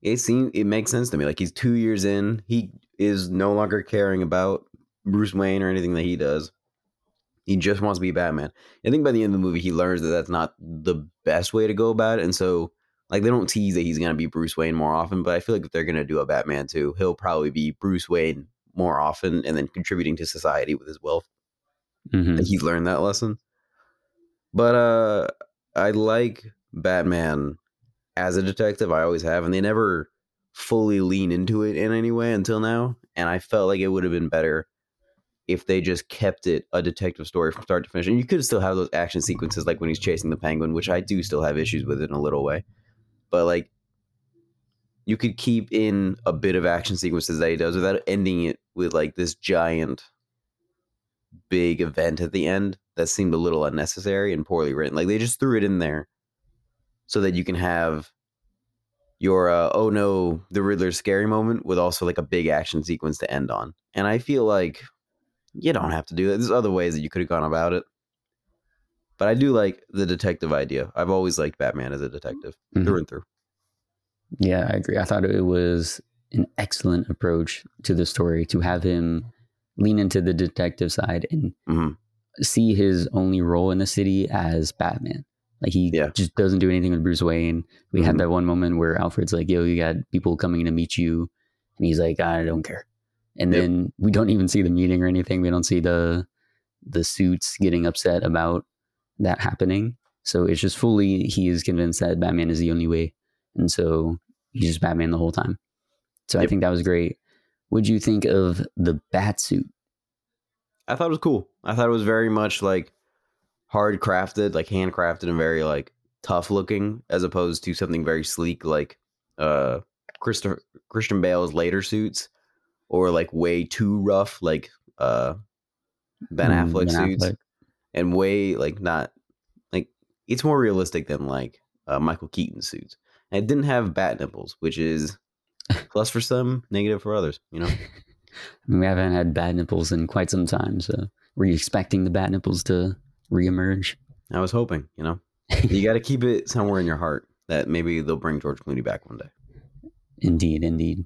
it seems it makes sense to me. Like he's two years in, he is no longer caring about Bruce Wayne or anything that he does. He just wants to be Batman. I think by the end of the movie, he learns that that's not the best way to go about it, and so like they don't tease that he's gonna be Bruce Wayne more often. But I feel like if they're gonna do a Batman too, he'll probably be Bruce Wayne more often, and then contributing to society with his wealth. Mhm. that he's learned that lesson. But uh I like Batman as a detective. I always have, and they never fully lean into it in any way until now. And I felt like it would have been better if they just kept it a detective story from start to finish. And you could still have those action sequences like when he's chasing the penguin, which I do still have issues with in a little way. But like you could keep in a bit of action sequences that he does without ending it with like this giant big event at the end that seemed a little unnecessary and poorly written. Like they just threw it in there so that you can have your uh, oh no, the Riddler's scary moment with also like a big action sequence to end on. And I feel like you don't have to do that. There's other ways that you could have gone about it. But I do like the detective idea. I've always liked Batman as a detective Mhm. through and through. Yeah, I agree. I thought it was an excellent approach to the story to have him lean into the detective side and Mhm. see his only role in the city as Batman. Like he Yeah. just doesn't do anything with Bruce Wayne. We had Mhm. that one moment where Alfred's like, "Yo, you got people coming to meet you," and he's like, "I don't care." And Yep. then we don't even see the meeting or anything. We don't see the the suits getting upset about that happening. So it's just fully he is convinced that Batman is the only way, and so he's just Batman the whole time. So I think that was great. What'd you think of the bat suit? I thought it was cool. I thought it was very much like hard crafted, like handcrafted and very like tough looking, as opposed to something very sleek like uh Christian Bale's later suits, or like way too rough like uh Ben Mm, Affleck Ben suits, Affleck. and way like not like it's more realistic than like uh, Michael Keaton suits. And it didn't have bat nipples, which is plus for some, negative for others. You know. I [LAUGHS] mean, we haven't had bat nipples in quite some time. So were you expecting the bat nipples to reemerge? I was hoping, you know, you [LAUGHS] got to keep it somewhere in your heart that maybe they'll bring George Clooney back one day. Indeed, indeed.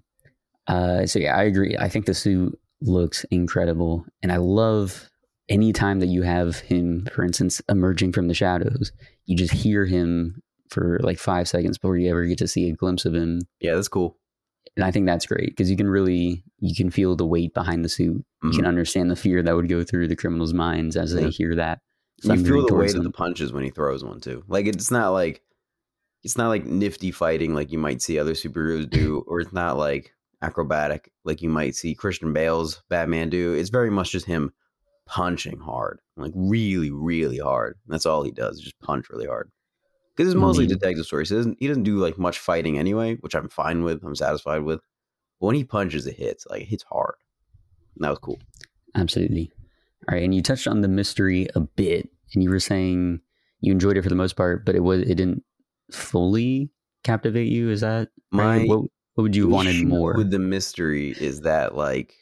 Uh, so yeah, I agree. I think the suit looks incredible, and I love any time that you have him, for instance, emerging from the shadows. You just hear him for like five seconds before you ever get to see a glimpse of him, Yeah, that's cool. and I think that's great because you can really you can feel the weight behind the suit. You Mhm. can understand the fear that would go through the criminals' minds as they Yeah. hear that. You thundering feel the weight of the punches when he throws one too. Like it's not like it's not like nifty fighting like you might see other superheroes do, or it's not like acrobatic like you might see Christian Bale's Batman do. It's very much just him punching hard, like really, really hard. And that's all he does, just punch really hard. Because it's mostly detective stories. He doesn't he doesn't do like much fighting anyway, which I'm fine with. I'm satisfied with. But when he punches, it hits. Like it hits hard. And that was cool. Absolutely. All right, and you touched on the mystery a bit, and you were saying you enjoyed it for the most part, but it was it didn't fully captivate you. Is that My right? What what would you have wanted more? with the mystery is that like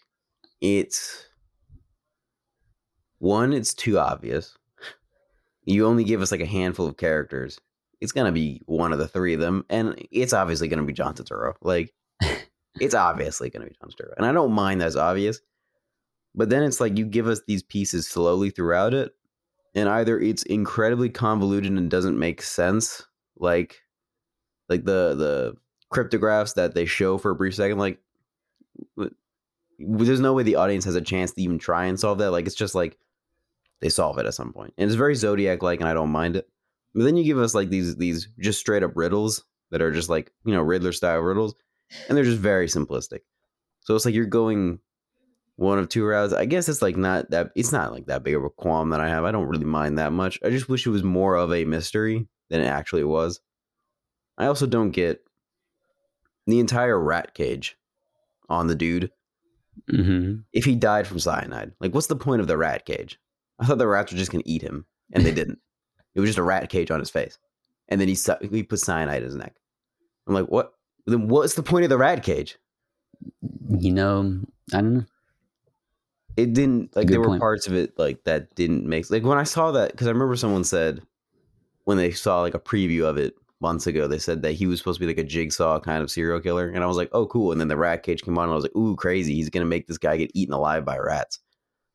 it's one it's too obvious you only give us like a handful of characters it's gonna be one of the three of them and it's obviously gonna be john Turturro. like [LAUGHS] it's obviously gonna be john Turturro. and i don't mind that's obvious but then it's like you give us these pieces slowly throughout it and either it's incredibly convoluted and doesn't make sense like like the the cryptographs that they show for a brief second like there's no way the audience has a chance to even try and solve that like it's just like they solve it at some point. And it's very zodiac like and i don't mind it. But then you give us like these these just straight up riddles that are just like you know riddler style riddles and they're just very simplistic. So it's like you're going one of two routes. I guess it's like not that it's not like that big of a qualm that i have. I don't really mind that much. I just wish it was more of a mystery than it actually was. I also don't get the entire rat cage on the dude hmm if he died from cyanide. Like, what's the point of the rat cage? I thought the rats were just gonna eat him, and they [LAUGHS] didn't. it was just a rat cage on his face, and then he he put cyanide in his neck. I'm like, what? Then what's the point of the rat cage? You know, I don't know. It didn't like Good there were point. parts of it like that didn't make like when I saw that because I remember someone said when they saw like a preview of it months ago they said that he was supposed to be like a jigsaw kind of serial killer and I was like oh cool and then the rat cage came on and I was like ooh crazy he's gonna make this guy get eaten alive by rats.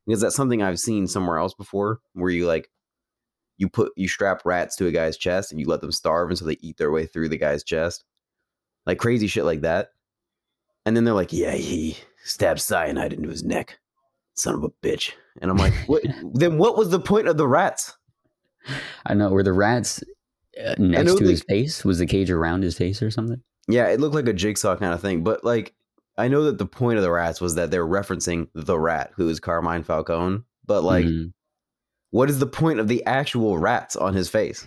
Because that's something I've seen somewhere else before where you like you put you strap rats to a guy's chest and you let them starve until so they eat their way through the guy's chest? Like crazy shit like that. And then they're like yeah he stabbed cyanide into his neck son of a bitch. And I'm like what? [LAUGHS] Then what was the point of the rats? I know. Were the rats uh, next to they- his face? Was the cage around his face or something? yeah it looked like a jigsaw kind of thing but like I know that the point of the rats was that they're referencing the rat who is Carmine Falcone but like Mhm. what is the point of the actual rats on his face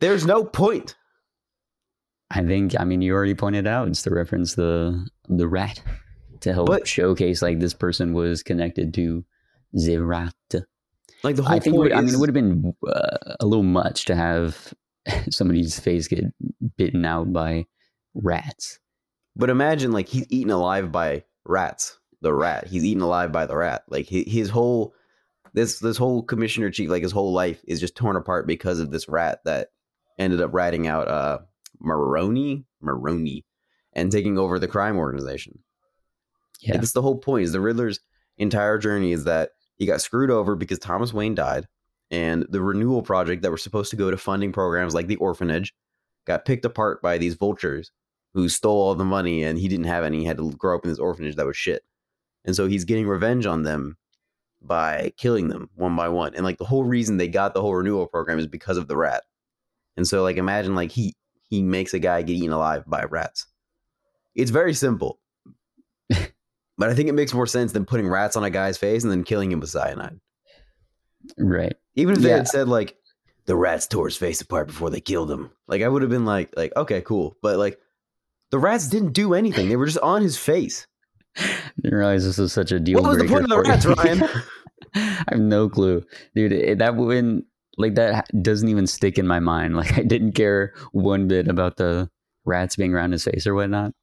there's no point I think. I mean, you already pointed out it's to reference the the rat to help But- showcase like this person was connected to the rat. Like the whole I think. Point would, I mean, it would have been uh, a little much to have [LAUGHS] somebody's face get bitten out by rats. But imagine like he's eaten alive by rats. The rat. He's eaten alive by the rat. Like his, whole this this whole commissioner chief, like his whole life is just torn apart because of this rat that ended up ratting out uh Maroni, Maroni, and taking over the crime organization. Yeah. That's the whole point. Is the Riddler's entire journey is that he got screwed over because Thomas Wayne died, and the renewal project that were supposed to go to funding programs like the orphanage got picked apart by these vultures who stole all the money and he didn't have any. He had to grow up in this orphanage that was shit. And so he's getting revenge on them by killing them one by one. And like the whole reason they got the whole renewal program is because of the rat. And so like imagine like he he makes a guy get eaten alive by rats. It's very simple. But I think it makes more sense than putting rats on a guy's face and then killing him with cyanide. Right. Even if they Yeah. had said like the rats tore his face apart before they killed him, like I would have been like like okay cool, but like the rats didn't do anything; they were just on his face. [LAUGHS] Didn't realize this was such a deal What was the point of the rats. Ryan? [LAUGHS] I have no clue, dude. It, that wouldn't like that doesn't even stick in my mind. Like I didn't care one bit about the rats being around his face or whatnot.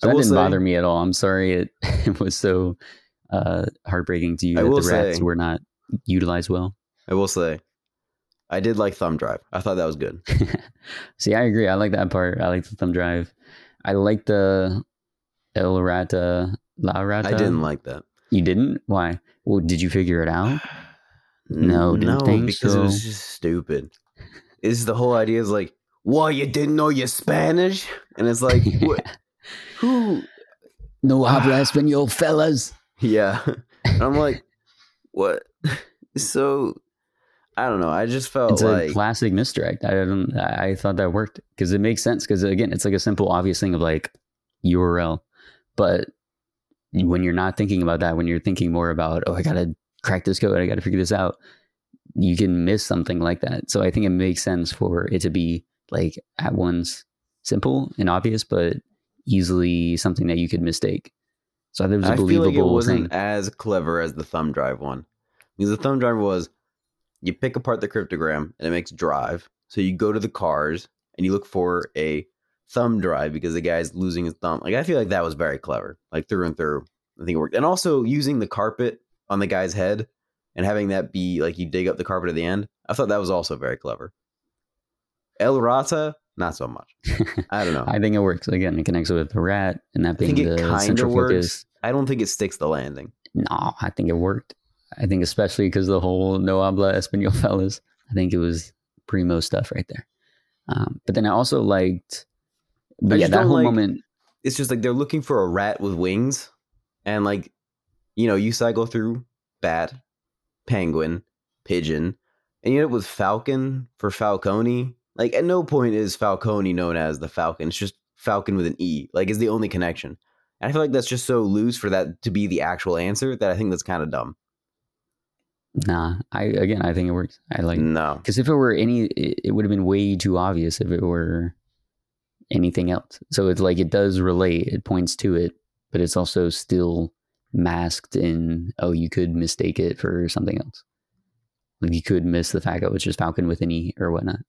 So that didn't say- bother me at all. I'm sorry it, [LAUGHS] it was so uh, heartbreaking to you I that the rats say- were not utilized well. I will say, I did like thumb drive. I thought that was good. [LAUGHS] See, I agree. I like that part. I like the thumb drive. I like the El Rata La Rata. I didn't like that. You didn't? Why? Well, did you figure it out? [SIGHS] No, didn't no, because it was just stupid. Is the whole idea is like, why you didn't know your Spanish? And it's like, [LAUGHS] what, who? No habla español, fellas. Yeah, and I'm like, what? [LAUGHS] So, I don't know. I just felt It's like a classic misdirect. I don't. I thought that worked because it makes sense. Because again, it's like a simple, obvious thing of like URL, but when you're not thinking about that, when you're thinking more about, oh, I gotta crack this code, I gotta figure this out, you can miss something like that. So I think it makes sense for it to be like at once simple and obvious, but easily something that you could mistake. So I thought it was a I feel believable like it wasn't thing. as clever as the thumb drive one. Because the thumb drive was you pick apart the cryptogram and it makes drive. So you go to the cars and you look for a thumb drive because the guy's losing his thumb. Like I feel like that was very clever. Like through and through. I think it worked. And also using the carpet on the guy's head and having that be like you dig up the carpet at the end. I thought that was also very clever. El Rata, not so much. [LAUGHS] I don't know. I think it works. Again, it connects with the rat and that I being think it the central works. focus. I don't think it sticks the landing. No, I think it worked. I think especially because the whole no habla español [LAUGHS] fellas. I think it was primo stuff right there. Um, but then I also liked, but I yeah, that whole like- moment. it's just like they're looking for a rat with wings and like you know you cycle through bat penguin pigeon and you end up with falcon for falcone like at no point is falcone known as the falcon it's just falcon with an e like is the only connection and i feel like that's just so loose for that to be the actual answer that i think that's kind of dumb Nah, I again, I think it works. I like no because if it were any, it, it would have been way too obvious if it were anything else. So it's like it does relate, it points to it, but it's also still masked in. Oh, you could mistake it for something else. Like you could miss the fact that it's just Falcon with an E or whatnot.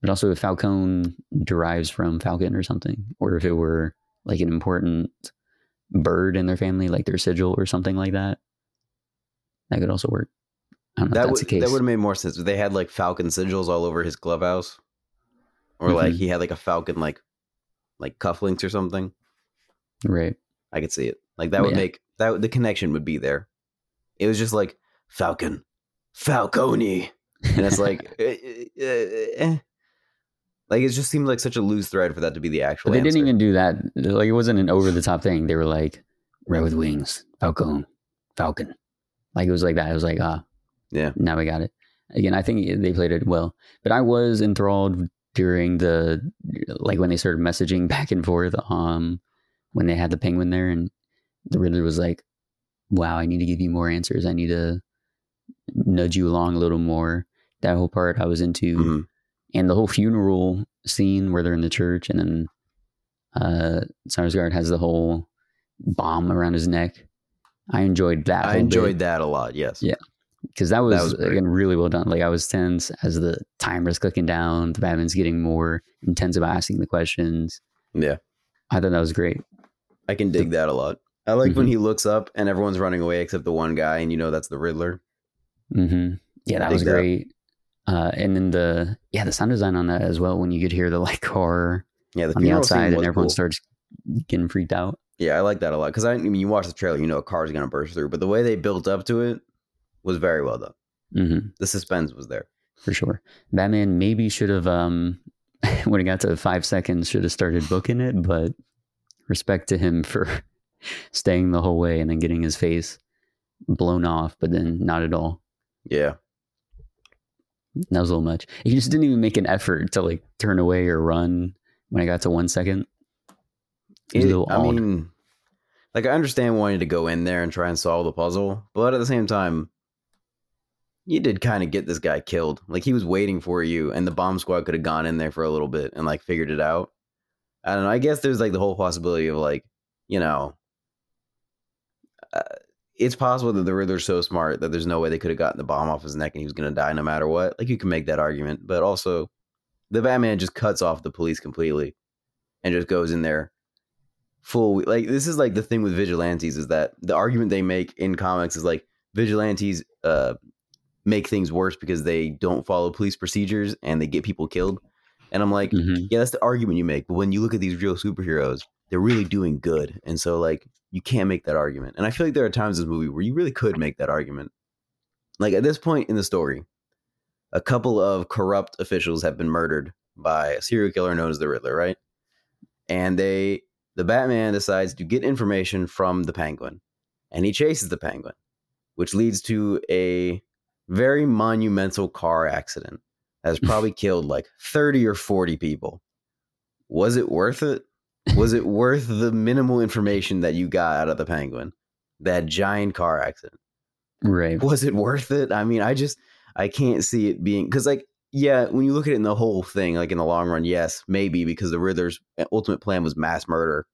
But also, if Falcone derives from Falcon or something, or if it were like an important bird in their family, like their sigil or something like that, that could also work. I don't know that would the case. that would have made more sense if they had like falcon sigils all over his clubhouse or like Mhm. he had like a falcon like like cufflinks or something right. I could see it. Like that would yeah. make that the connection would be there. It was just like Falcon, Falcone, and it's like, [LAUGHS] eh, eh, eh. Like it just seemed like such a loose thread for that to be the actual. But they answer. didn't even do that. Like it wasn't an over the top thing. They were like, red with wings, Falcon, Falcon. Like it was like that. It was like, ah, Yeah. now we got it. Again, I think they played it well. But I was enthralled during the like when they started messaging [LAUGHS] back and forth. Um, when they had the penguin there, and the Riddler was like, "Wow, I need to give you more answers. I need to nudge you along a little more." That whole part I was into Mhm. And the whole funeral scene where they're in the church and then uh Sarsgaard has the whole bomb around his neck. I enjoyed that. I enjoyed that a lot. Yes. Yeah. because that was, was again really well done. Like I was tense as the timer's clicking down. The Batman's getting more intense about asking the questions. Yeah. I thought that was great. I can dig that a lot. I like when Mhm. he looks up and everyone's running away except the one guy, and you know that's the Riddler. hmm Yeah, that was that. Uh, and then the yeah the sound design on that as well when you could hear the like car Yeah, the on the outside and everyone cool. starts getting freaked out. Yeah, I like that a lot because I, I mean, you watch the trailer, you know a car's gonna burst through, but the way they built up to it was very well done. hmm The suspense was there. for sure. Batman maybe should have, um, [LAUGHS] when it got to five seconds, should have started booking it, but respect to him for [LAUGHS] staying the whole way and then getting his face blown off, but then not at all. Yeah. That was a little much. He just didn't even make an effort to like turn away or run when I got to one second. It It- I mean, like I understand wanting to go in there and try and solve the puzzle, but at the same time, you did kind of get this guy killed. Like he was waiting for you, and the bomb squad could have gone in there for a little bit and like figured it out. I don't know. I guess there's like the whole possibility of like, you know, uh, it's possible that the Riddler's so smart that there's no way they could have gotten the bomb off his neck and he was going to die no matter what. Like you can make that argument, but also the Batman just cuts off the police completely and just goes in there full like this is like the thing with vigilantes is that the argument they make in comics is like vigilantes uh make things worse because they don't follow police procedures and they get people killed and i'm like Mhm. yeah that's the argument you make but when you look at these real superheroes they're really doing good and so like you can't make that argument. And i feel like there are times in this movie where you really could make that argument. Like at this point in the story a couple of corrupt officials have been murdered by a serial killer known as the riddler right? And they the batman decides to get information from the penguin and he chases the penguin which leads to a very monumental car accident that's [LAUGHS] probably killed like 30 or 40 people. Was it worth it was it worth the minimal information that you got out of the penguin? That giant car accident. Right. was it worth it? I mean i just i can't see it being because like yeah when you look at it in the whole thing like in the long run yes maybe because the riddler's uh, ultimate plan was mass murder.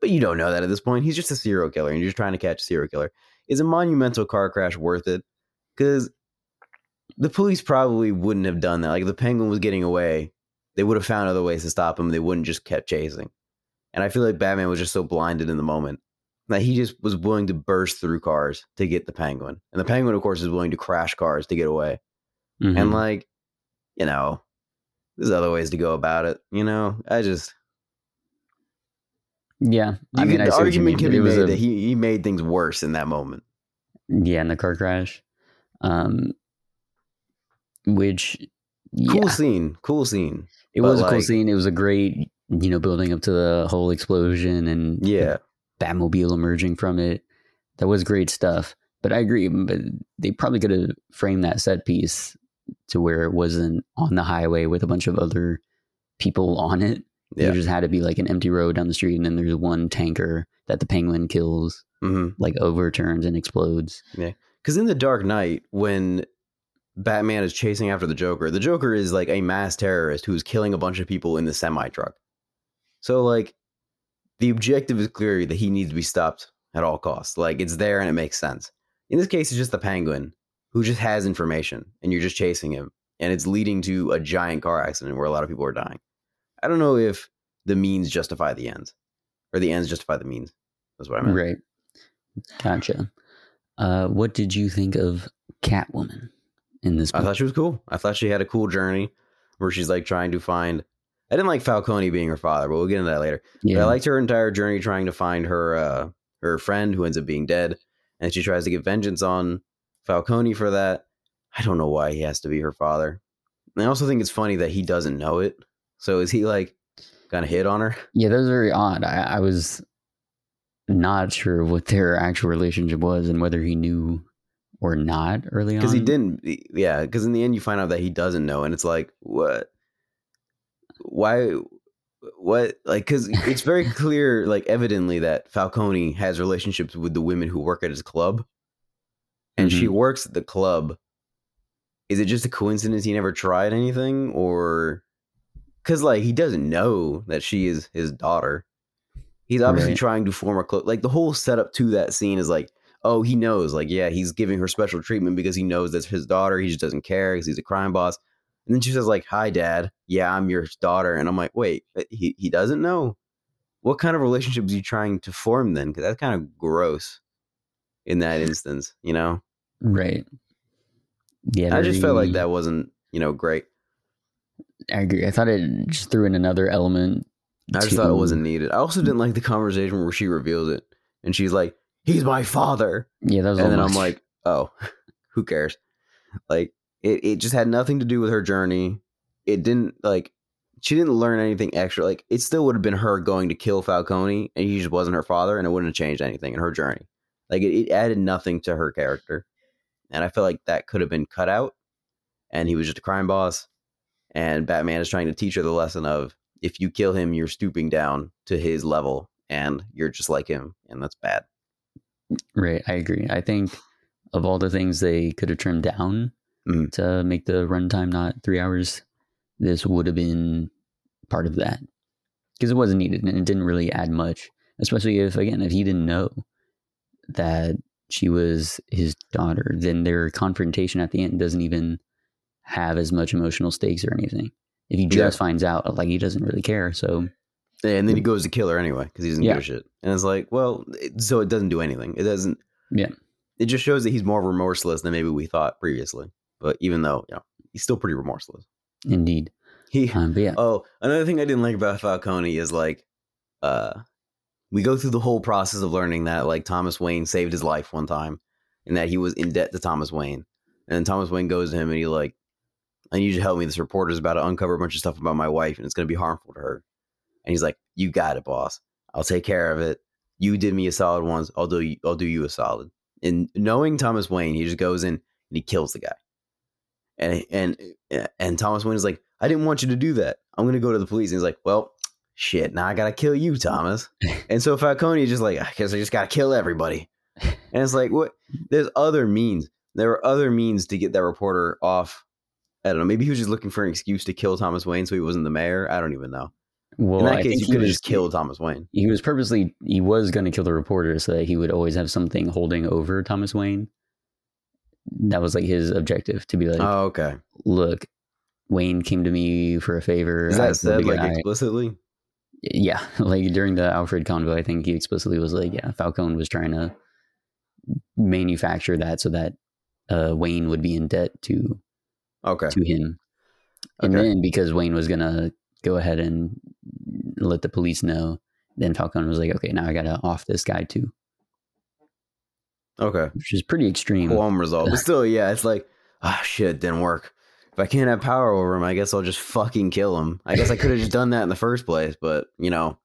But you don't know that at this point. He's just a serial killer and you're just trying to catch a serial killer. Is a monumental car crash worth it? Because the police probably wouldn't have done that. Like if the penguin was getting away they would have found other ways to stop him. They wouldn't just kept chasing and i feel like batman was just so blinded in the moment that he just was willing to burst through cars to get the penguin. And the penguin, of course, is willing to crash cars to get away. Mhm. And like, you know, there's other ways to go about it. You know, I just yeah. I mean, could- I the see what you argument can be made a- that he, he made things worse in that moment. yeah, in the car crash. Um, which, yeah, Cool scene, cool scene. it but was a cool scene. It was a great, you know, building up to the whole explosion and Yeah, Batmobile emerging from it. That was great stuff. But I agree. But they probably could have framed that set piece to where it wasn't on the highway with a bunch of other people on it. Yeah. It just had to be like an empty road down the street, and then there's one tanker that the penguin kills, hmm like overturns and explodes. Yeah. Because in the Dark Knight, when Batman is chasing after the Joker, the Joker is like a mass terrorist who's killing a bunch of people in the semi truck. So like, the objective is clear that he needs to be stopped at all costs. Like it's there and it makes sense. In this case, it's just the Penguin who just has information, and you're just chasing him, and it's leading to a giant car accident where a lot of people are dying. I don't know if the means justify the ends, or the ends justify the means. That's what I meant. Right. Gotcha. Uh, what did you think of Catwoman in this I thought she was cool. I thought she had a cool journey where she's like trying to find. I didn't like Falcone being her father, but we'll get into that later. But. I liked her entire journey trying to find her uh, her friend who ends up being dead, and she tries to get vengeance on Falcone for that. I don't know why he has to be her father. And I also think it's funny that he doesn't know it. So is he like kind of hit on her? yeah, that was very odd. I, I was not sure what their actual relationship was and whether he knew or not early on. Because he didn't. Yeah. Because in the end, you find out that he doesn't know, and it's like, what? Why? What? Like, because it's very [LAUGHS] clear, like, evidently that Falcone has relationships with the women who work at his club, and she mm-hmm. works at the club. Is it just a coincidence he never tried anything, or because like he doesn't know that she is his daughter? He's obviously Right. trying to form a close. Like the whole setup to that scene is like, oh, he knows. Like, yeah, he's giving her special treatment because he knows that's his daughter. He just doesn't care because he's a crime boss. And then she says, like, hi, dad. Yeah, I'm your daughter. And I'm like, wait, uh, he, he doesn't know? What kind of relationship is he trying to form then? Because that's kind of gross in that [SIGHS] instance, you know? Right. Yeah, I just felt like that wasn't, you know, great. I agree. I thought it just threw in another element. I just thought it wasn't needed. I also didn't like the conversation where she reveals it and she's like, he's my father. Yeah, that was. And then I'm like, oh, [LAUGHS] who cares? Like it, it just had nothing to do with her journey. It didn't like she didn't learn anything extra. Like it still would have been her going to kill Falcone, and he just wasn't her father, and it wouldn't have changed anything in her journey. Like it, it added nothing to her character, and I feel like that could have been cut out. And he was just a crime boss, and Batman is trying to teach her the lesson of if you kill him, you're stooping down to his level, and you're just like him, and that's bad. Right, I agree. I think of all the things they could have trimmed down Mhm. to make the runtime not three hours, this would have been part of that because it wasn't needed and it didn't really add much. Especially if, again, if he didn't know that she was his daughter, then their confrontation at the end doesn't even have as much emotional stakes or anything. If he just finds out, like he doesn't really care. So And then he goes to kill her anyway because he doesn't Yeah. give a shit. And it's like, well, it, so it doesn't do anything. It doesn't. Yeah. It just shows that he's more remorseless than maybe we thought previously. But even though, you know, he's still pretty remorseless. indeed, He. um, yeah, Oh, another thing I didn't like about Falcone is like, uh, we go through the whole process of learning that like Thomas Wayne saved his life one time, and that he was in debt to Thomas Wayne. And then Thomas Wayne goes to him and he like, I need you to help me. This reporter's about to uncover a bunch of stuff about my wife, and it's going to be harmful to her. And he's like, "You got it, boss. I'll take care of it. You did me a solid once. I'll do you, I'll do you a solid." And knowing Thomas Wayne, he just goes in and he kills the guy. And and eh, and Thomas Wayne is like, "I didn't want you to do that. I'm going to go to the police." And he's like, "Well, shit. Now I got to kill you, Thomas." [LAUGHS] and so Falcone is just like, "I guess I just got to kill everybody." And it's like, what? There's other means. There are other means to get that reporter off. I don't know. Maybe he was just looking for an excuse to kill Thomas Wayne, so he wasn't the mayor. I don't even know. well, In that I case, think you he could have just killed Thomas Wayne. He was purposely he was going to kill the reporter so that he would always have something holding over Thomas Wayne. That was like his objective to be like, Oh, okay. look, Wayne came to me for a favor. Is that said like guy." explicitly? yeah, [LAUGHS] like during the Alfred convo, I think he explicitly was like, yeah, Falcone was trying to manufacture that so that uh, Wayne would be in debt to Okay. to him, and Okay. then because Wayne was gonna go ahead and let the police know, then Falcone was like, okay, now I gotta off this guy too, Okay. which is pretty extreme. Poem result. But still, yeah, it's like, ah, shit, didn't work. If I can't have power over him, I guess I'll just fucking kill him. I guess I could have just done that in the first place, but you know,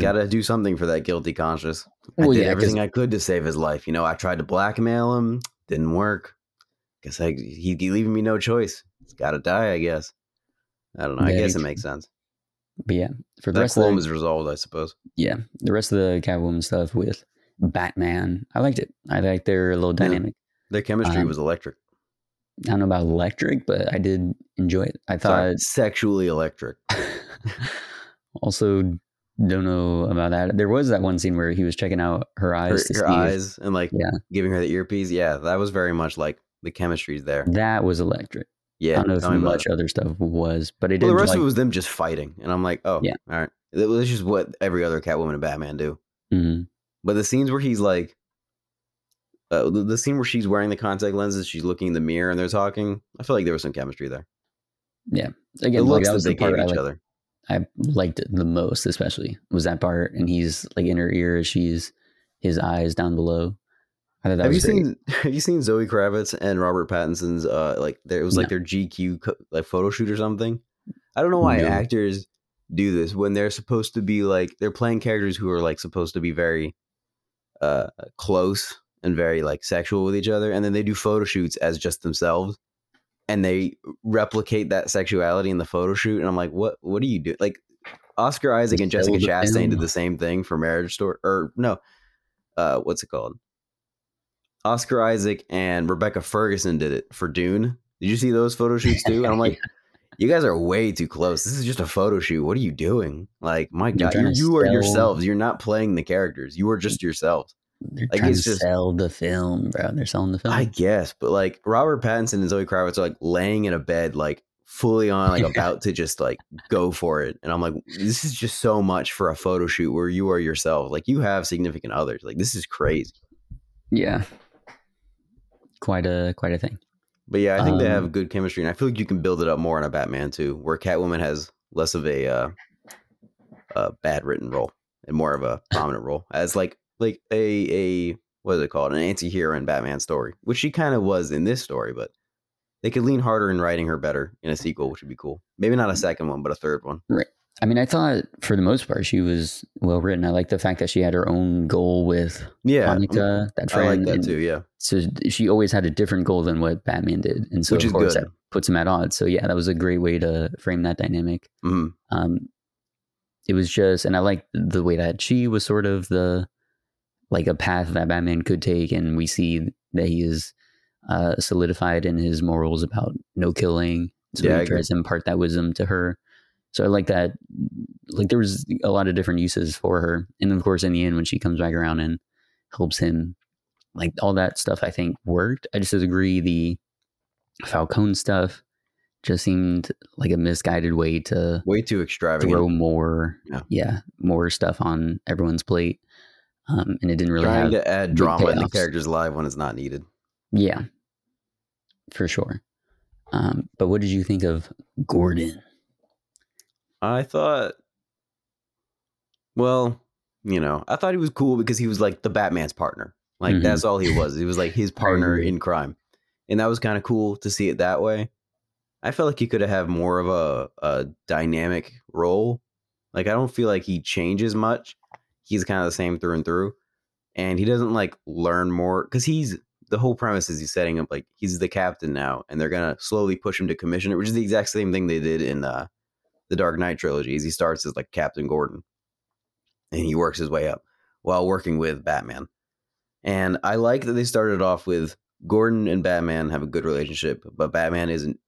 gotta do something for that guilty conscience. I Well, did yeah, everything I could to save his life. You know, I tried to blackmail him, didn't work. Guess I he'd leaving me no choice. He's got to die. I guess. I don't know. I guess it makes sense. But yeah, for the That rest of the, was resolved, I suppose. yeah, the rest of the Catwoman stuff with Batman, I liked it. I liked their little Yeah. dynamic. Their chemistry Um, was electric. I don't know about electric, but I did enjoy it. I thought Sorry, sexually electric. [LAUGHS] also don't know about that. There was that one scene where he was checking out her Her, eyes her if eyes and like Yeah. giving her the earpiece. Yeah, that was very much like the chemistry's there. that was electric. Yeah, I don't know if much other stuff was, but it did Well, the rest like, of it was them just fighting, and I'm like, oh, Yeah. all right. Was just what every other Catwoman and Batman do. Mhm. But the scenes where he's like, uh, the, the scene where she's wearing the contact lenses, she's looking in the mirror and they're talking. I feel like there was some chemistry there. Yeah, again, the like, looks that was the part I other. I liked it the most, especially was that part, and he's like in her ear as she's his eyes down below. I thought that Have you great. seen [LAUGHS] Have you seen Zoe Kravitz and Robert Pattinson's uh like there it was like No. their GQ co- like photo shoot or something? I don't know why No. actors do this when they're supposed to be like they're playing characters who are like supposed to be very uh close and very like sexual with each other and then they do photo shoots as just themselves and they replicate that sexuality in the photo shoot and I'm like what what do you do like Oscar Isaac and Jessica Chastain did the same thing for Marriage Story or no uh what's it called Oscar Isaac and Rebecca Ferguson did it for Dune. Did you see those photo shoots too? And I'm like, [LAUGHS] you guys are way too close. This is just a photo shoot. What are you doing? Like, my God, you, you are sell- yourselves. You're not playing the characters. You are just yourselves. They're like, trying it's to just- sell the film, bro. They're selling the film. I guess, but like Robert Pattinson and Zoe Kravitz are like laying in a bed, like fully on, like [LAUGHS] about to just like go for it. And I'm like, this is just so much for a photo shoot where you are yourself. Like, you have significant others. Like, this is crazy. yeah, quite a quite a thing. But yeah, I think they Um, have good chemistry, and I feel like you can build it up more in a Batman too, where Catwoman has less of a uh, a bad written role and more of a prominent role as like like a a what is it called? An anti-hero in Batman story, which she kind of was in this story, but they could lean harder in writing her better in a sequel, which would be cool. Maybe not a second one, but a third one. I mean, I thought for the most part she was well written. I like the fact that she had her own goal with Yeah, Annika, that I like that and too. Yeah, So she always had a different goal than what Batman did, and so which of is course good. that puts him at odds. So yeah, that was a great way to frame that dynamic. hmm Um, it was just, and I like the way that she was sort of the like a path that Batman could take, and we see that he is uh, solidified in his morals about no killing. So Yeah, he tries to impart that wisdom to her. So I like that. Like there was a lot of different uses for her, and of course, in the end, when she comes back around and helps him, like all that stuff, I think worked. I just disagree the Falcone stuff just seemed like a misguided way to way too extravagant. throw more Yeah. yeah. more stuff on everyone's plate um and it didn't really Trying have to add drama in the character's life when it's not needed. yeah for sure um but what did you think of gordon I thought, well, you know, I thought he was cool because he was like the Batman's partner. Like Mhm. that's all he was. He was like his [LAUGHS] partner in crime, and that was kind of cool to see it that way. I felt like he could have had more of a, a dynamic role. Like I don't feel like he changes much. He's kind of the same through and through, and he doesn't like learn more because he's the whole premise is he's setting up like he's the captain now, and they're gonna slowly push him to commissioner, which is the exact same thing they did in uh, the Dark Knight trilogy. Is he starts as like Captain Gordon, and he works his way up while working with Batman. And I like that they started off with Gordon and Batman have a good relationship, but Batman isn't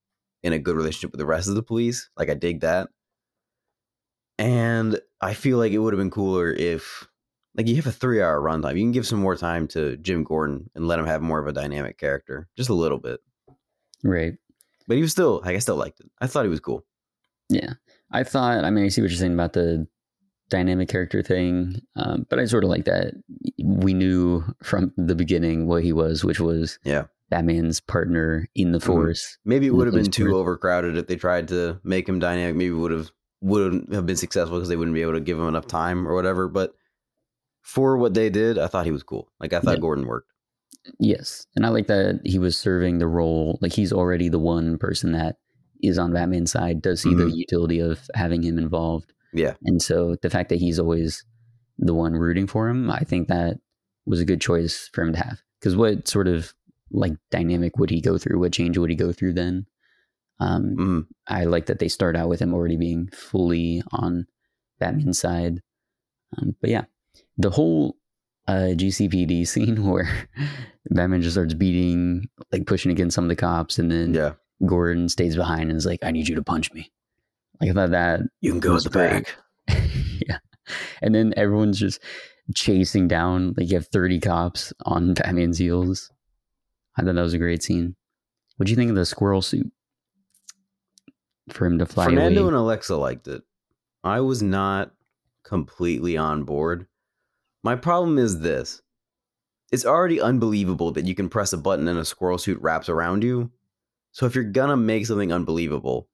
in a good relationship with the rest of the police. Like I dig that. And I feel like it would have been cooler if like you have a three hour runtime. You can give some more time to Jim Gordon and let him have more of a dynamic character. Just a little bit. right But he was still like I still liked it. I thought he was cool. yeah i thought i mean i see what you're saying about the dynamic character thing um but i sort of like that we knew from the beginning what he was which was Yeah. batman's partner in the Mhm. force Maybe it would have been too overcrowded if they tried to make him dynamic. Maybe would have wouldn't have been successful because they wouldn't be able to give him enough time or whatever. But for what they did, I thought he was cool. Like I thought Yeah. Gordon worked. Yes. And I like that he was serving the role. Like he's already the one person that is on Batman's side, does see the Mhm. utility of having him involved. Yeah. And so the fact that he's always the one rooting for him, I think that was a good choice for him to have. Because what sort of like dynamic would he go through? What change would he go through then? Um, Mhm. I like that they start out with him already being fully on Batman's side. Um, but yeah, the whole uh, GCPD [LAUGHS] scene where [LAUGHS] Batman just starts beating, like pushing against some of the cops, and then Yeah. Gordon stays behind and is like, "I need you to punch me." Like I thought that, You can go was at the back. [LAUGHS] yeah. And then everyone's just chasing down. Like you have thirty cops on Batman's heels. I thought that was a great scene. What do you think of the squirrel suit for him to fly Fernando away? and Alexa liked it. I was not completely on board. My problem is this. It's already unbelievable that you can press a button and a squirrel suit wraps around you. So if you're gonna make something unbelievable,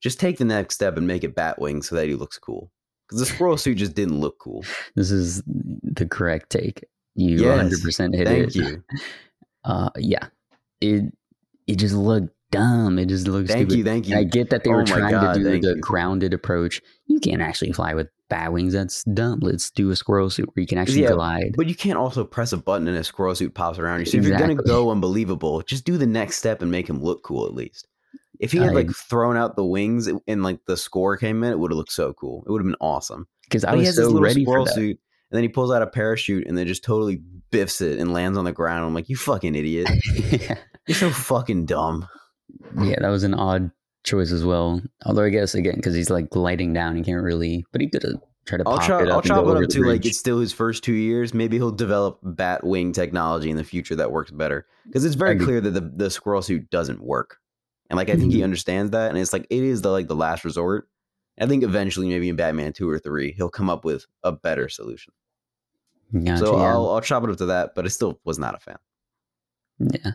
just take the next step and make it Batwing so that he looks cool. Because the squirrel suit just didn't look cool. [LAUGHS] This is the correct take. You Yes. 100% hit Thank it. Thank you. [LAUGHS] Uh, yeah, it it just looked dumb. It just looked Thank stupid. you, thank And I get that they Oh were trying God, to do the you. grounded approach. You can't actually fly with bat wings. That's dumb. Let's do a squirrel suit where you can actually Yeah, glide. But you can't also press a button and a squirrel suit pops around you. So if you're gonna go unbelievable, just do the next step and make him look cool at least. If he had I- like thrown out the wings and like the score came in, it would have looked so cool. It would have been awesome. Because I But he was has this little ready for squirrel that. suit, and then he pulls out a parachute and then just totally biffs it and lands on the ground. I'm like, you fucking idiot! [LAUGHS] You're so fucking dumb. yeah, that was an odd choice as well. Although I guess again because he's like gliding down, he can't really. But he could have tried to I'll pop chop, it up I'll and chop it up to like it's still his first two years. Maybe he'll develop bat wing technology in the future that works better because it's very clear that the, the squirrel suit doesn't work, and like I think he Mhm. understands that, and it's like it is the like the last resort. I think eventually, maybe in Batman two or three, he'll come up with a better solution. Gotcha, so yeah. I'll I'll chop it up to that, but I still was not a fan. Yeah.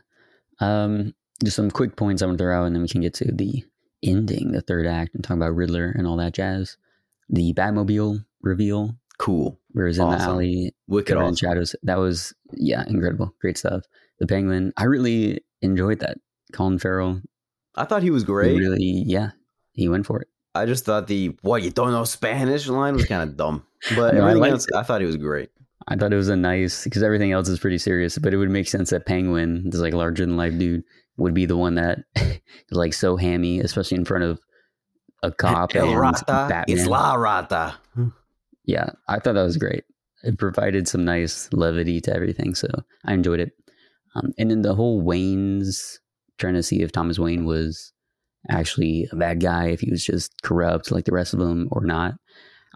Um, just some quick points I'm gonna throw out, and then we can get to the ending, the third act, and talk about Riddler and all that jazz. The Batmobile reveal Cool. where it was in the alley, Wicked awesome. shadows. That was yeah, incredible, great stuff. The Penguin, I really enjoyed that. Colin Farrell, I thought he was great. really, yeah, he went for it. I just thought the "What you don't know Spanish" line was kind of dumb, [LAUGHS] but No, I everything liked else, I thought he was great. I thought it was a nice because everything else is pretty serious, but it would make sense that Penguin, this like larger than life dude, would be the one that [LAUGHS] is like so hammy, especially in front of a cop El and Rata, Batman. it's La Rata. yeah, I thought that was great. It provided some nice levity to everything, so I enjoyed it. Um, and then the whole Wayne's trying to see if Thomas Wayne was actually a bad guy, if he was just corrupt like the rest of them or not.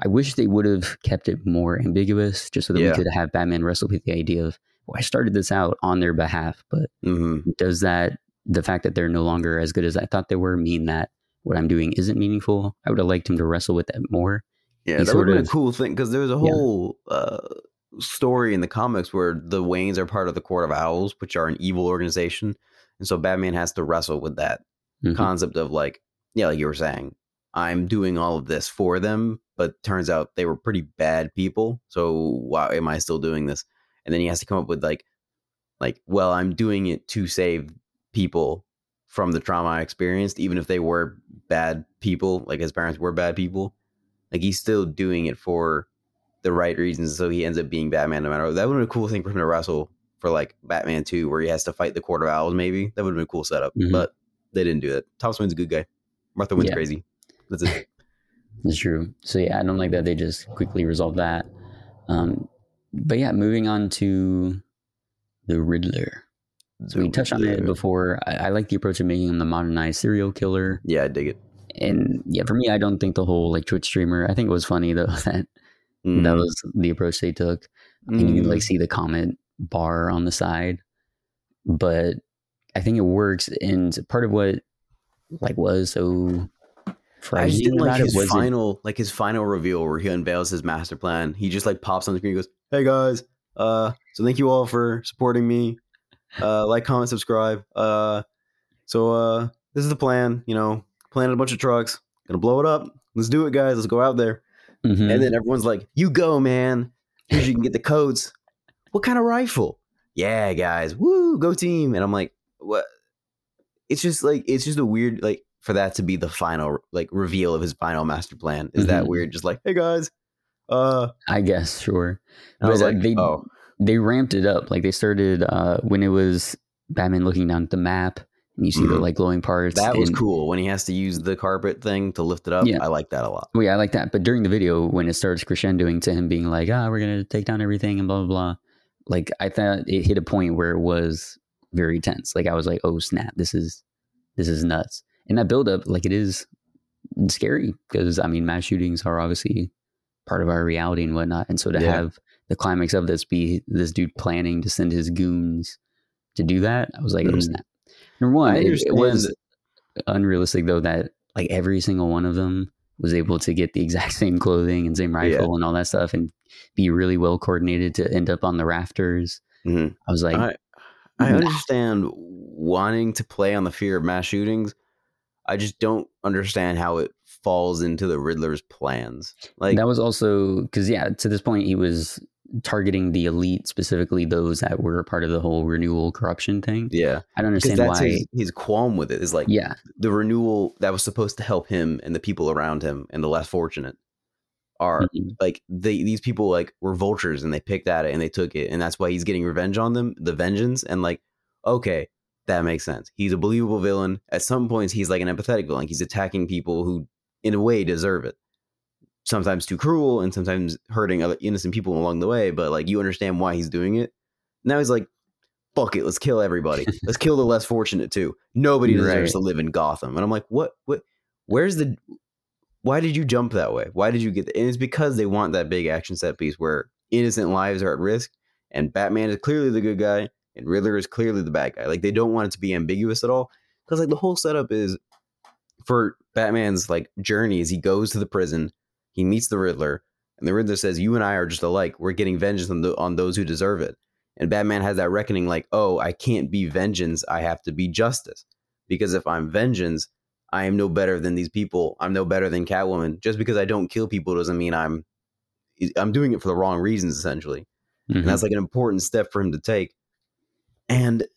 I wish they would have kept it more ambiguous, just so that Yeah. we could have Batman wrestle with the idea of, well, I started this out on their behalf, but hmm does that the fact that they're no longer as good as I thought they were mean that what I'm doing isn't meaningful? I would have liked him to wrestle with that more. Yeah, He that would have been a cool thing because there was a Yeah. whole uh, story in the comics where the Waynes are part of the Court of Owls, which are an evil organization, and so Batman has to wrestle with that Mhm. concept of like, yeah, like you were saying, I'm doing all of this for them, but turns out they were pretty bad people. So why am I still doing this? And then he has to come up with like, like, well, I'm doing it to save people from the trauma I experienced, even if they were bad people, like his parents were bad people. Like he's still doing it for the right reasons, so he ends up being Batman no matter what. That would have been a cool thing for him to wrestle for like Batman 2, where he has to fight the Court of Owls, maybe. That would have been a cool setup. Mhm. But they didn't do that. Thomas Wayne's a good guy. Martha Wayne's Yeah. crazy. That's it. [LAUGHS] It's true. So yeah, I don't like that they just quickly resolved that. Um, but yeah, moving on to the Riddler. So we touched on it before. I, I like the approach of making him the modernized serial killer. Yeah, I dig it. And yeah, for me, I don't think the whole like Twitch streamer. I think it was funny though [LAUGHS] that Mm. that was the approach they took. And you can Mm. like see the comment bar on the side, but I think it works. And part of what like was so I just didn't like it his final, like his final reveal where he unveils his master plan. He just like pops on the screen, and goes, "Hey guys, uh, so thank you all for supporting me. Uh, like, comment, subscribe. Uh, so uh, this is the plan. You know, planted a bunch of trucks, gonna blow it up. Let's do it, guys. Let's go out there." Mhm. And then everyone's like, "You go, man. Here's you can get the codes. What kind of rifle? Yeah, guys. Woo, go team!" And I'm like, "What?" It's just like it's just a weird like for that to be the final like reveal of his final master plan. Is that Mhm. weird? Just like, "Hey guys." Uh, I guess sure. I was But, uh, like, they- "Oh, they ramped it up. Like they started uh, when it was Batman looking down at the map and you see the Mhm. like glowing parts. that was cool." When he has to use the carpet thing to lift it up, Yeah. I like that a lot. Well, yeah, I like that. But during the video, when it starts crescendoing to him being like, "Ah, we're gonna take down everything," and blah blah blah, like I thought it hit a point where it was very tense. Like I was like, "Oh snap, this is this is nuts." And that build up, like it is scary because I mean, mass shootings are obviously part of our reality and whatnot. And so to Yeah. have the climax of this be this dude planning to send his goons to do that, I was like, "Oh Mhm. snap." Number one, it, it was unrealistic though that like every single one of them was able to get the exact [LAUGHS] same clothing and same rifle and all that stuff and be really well coordinated to end up on the rafters. Mhm. I was like, I I Nah. understand wanting to play on the fear of mass shootings. I just don't understand how it falls into the Riddler's plans. Like that was also because yeah, to this point he was targeting the elite, specifically those that were part of the whole renewal corruption thing. yeah, I don't understand that's why. his, his qualm with it is like yeah, the renewal that was supposed to help him and the people around him and the less fortunate are Mhm. like they these people like were vultures and they picked at it and they took it and that's why he's getting revenge on them the vengeance and like okay that makes sense he's a believable villain at some points he's like an empathetic villain he's attacking people who in a way deserve it sometimes too cruel and sometimes hurting other innocent people along the way but like you understand why he's doing it now he's like fuck it let's kill everybody [LAUGHS] let's kill the less fortunate too nobody deserves Right. to live in gotham and i'm like what what where's the why did you jump that way? Why did you get that? And it's because they want that big action set piece where innocent lives are at risk, and Batman is clearly the good guy, and Riddler is clearly the bad guy. Like they don't want it to be ambiguous at all, because like the whole setup is for Batman's like journey is he goes to the prison, he meets the Riddler, and the Riddler says, "You and I are just alike. We're getting vengeance on, the, on those who deserve it." And Batman has that reckoning, like, "Oh, I can't be vengeance. I have to be justice, because if I'm vengeance." I am no better than these people. I'm no better than Catwoman. Just because I don't kill people doesn't mean I'm I'm doing it for the wrong reasons essentially. Mhm. And that's like an important step for him to take. And